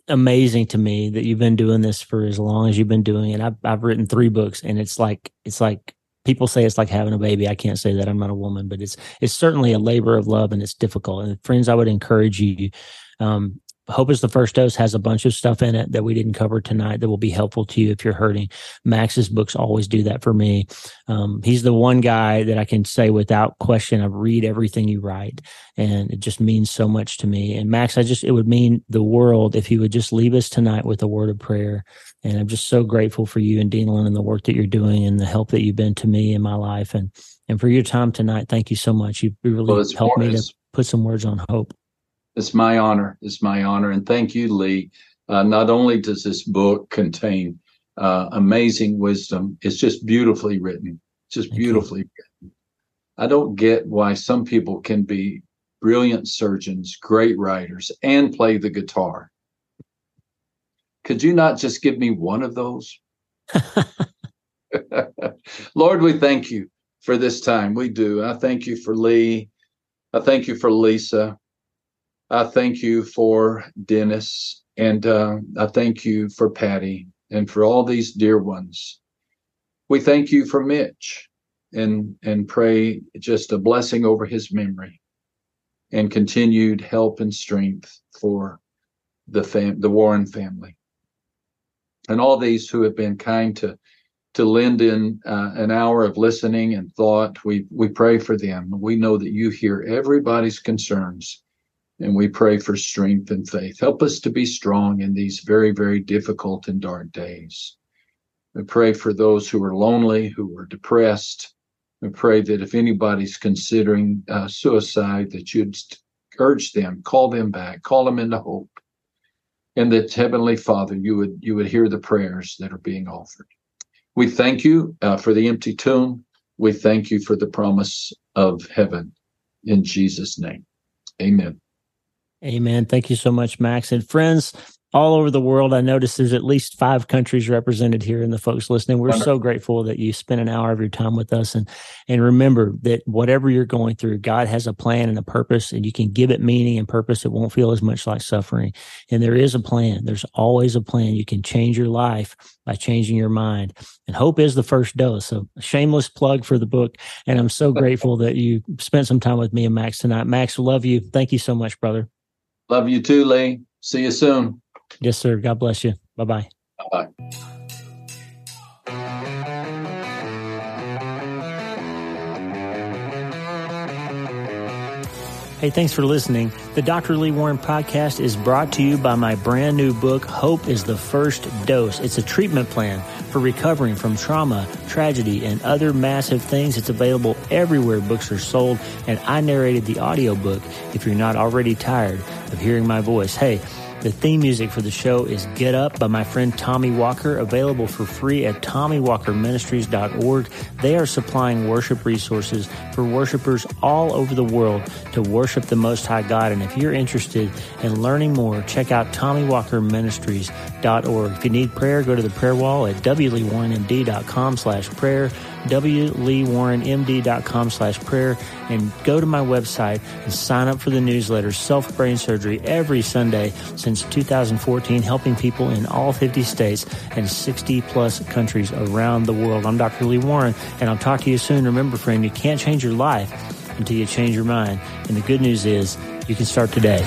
amazing to me that you've been doing this for as long as you've been doing it. I've, I've written three books, and it's like it's like people say it's like having a baby. I can't say that I'm not a woman, but it's it's certainly a labor of love, and it's difficult. And friends, I would encourage you um, Hope is the First Dose has a bunch of stuff in it that we didn't cover tonight that will be helpful to you if you're hurting. Max's books always do that for me. Um, he's the one guy that I can say without question, I read everything you write, and it just means so much to me. And Max, I just, it would mean the world if you would just leave us tonight with a word of prayer. And I'm just so grateful for you and Denalyn and the work that you're doing and the help that you've been to me in my life. And, and for your time tonight, thank you so much. You really well, helped me to put some words on hope. It's my honor. It's my honor. And thank you, Lee. Uh, not only does this book contain uh, amazing wisdom, it's just beautifully written. Just thank beautifully you. written. I don't get why some people can be brilliant surgeons, great writers, and play the guitar. Could you not just give me one of those? Lord, we thank you for this time. We do. I thank you for Lee. I thank you for Lisa. I thank you for Dennis, and uh, I thank you for Patty, and for all these dear ones. We thank you for Mitch, and and pray just a blessing over his memory, and continued help and strength for the fam- the Warren family, and all these who have been kind to to lend in uh, an hour of listening and thought. We we pray for them. We know that you hear everybody's concerns, and we pray for strength and faith. Help us to be strong in these very very difficult and dark days. We pray for those who are lonely, who are depressed. We pray that if anybody's considering uh, suicide, that you'd urge them, call them back, call them into hope, and that Heavenly Father, you would you would hear the prayers that are being offered. We thank you uh, for the empty tomb. We thank you for the promise of heaven in Jesus' name. Amen. Amen. Thank you so much, Max. And friends, all over the world. I noticed there's at least five countries represented here in the folks listening. We're so grateful that you spent an hour of your time with us. And, and remember that whatever you're going through, God has a plan and a purpose, and you can give it meaning and purpose. It won't feel as much like suffering. And there is a plan. There's always a plan. You can change your life by changing your mind. And hope is the first dose. So shameless plug for the book. And I'm so grateful that you spent some time with me and Max tonight. Max, love you. Thank you so much, brother. Love you too, Lee. See you soon. Yes, sir. God bless you. Bye bye. Bye bye. Hey, thanks for listening. The Dr. Lee Warren podcast is brought to you by my brand new book, Hope is the First Dose. It's a treatment plan for recovering from trauma, tragedy, and other massive things. It's available everywhere books are sold, and I narrated the audiobook if you're not already tired of hearing my voice. Hey, the theme music for the show is Get Up by my friend Tommy Walker, available for free at TommyWalkerMinistries.org. They are supplying worship resources for worshipers all over the world to worship the Most High God. And if you're interested in learning more, check out TommyWalkerMinistries.org. If you need prayer, go to the prayer wall at wleewarrenmd.com slash prayer wleewarrenmd.com slash prayer and go to my website and sign up for the newsletter Self Brain Surgery every Sunday since 2014, helping people in all 50 states and 60 plus countries around the world. I'm Dr. Lee Warren and I'll talk to you soon. Remember, friend, you can't change your life until you change your mind. And the good news is you can start today.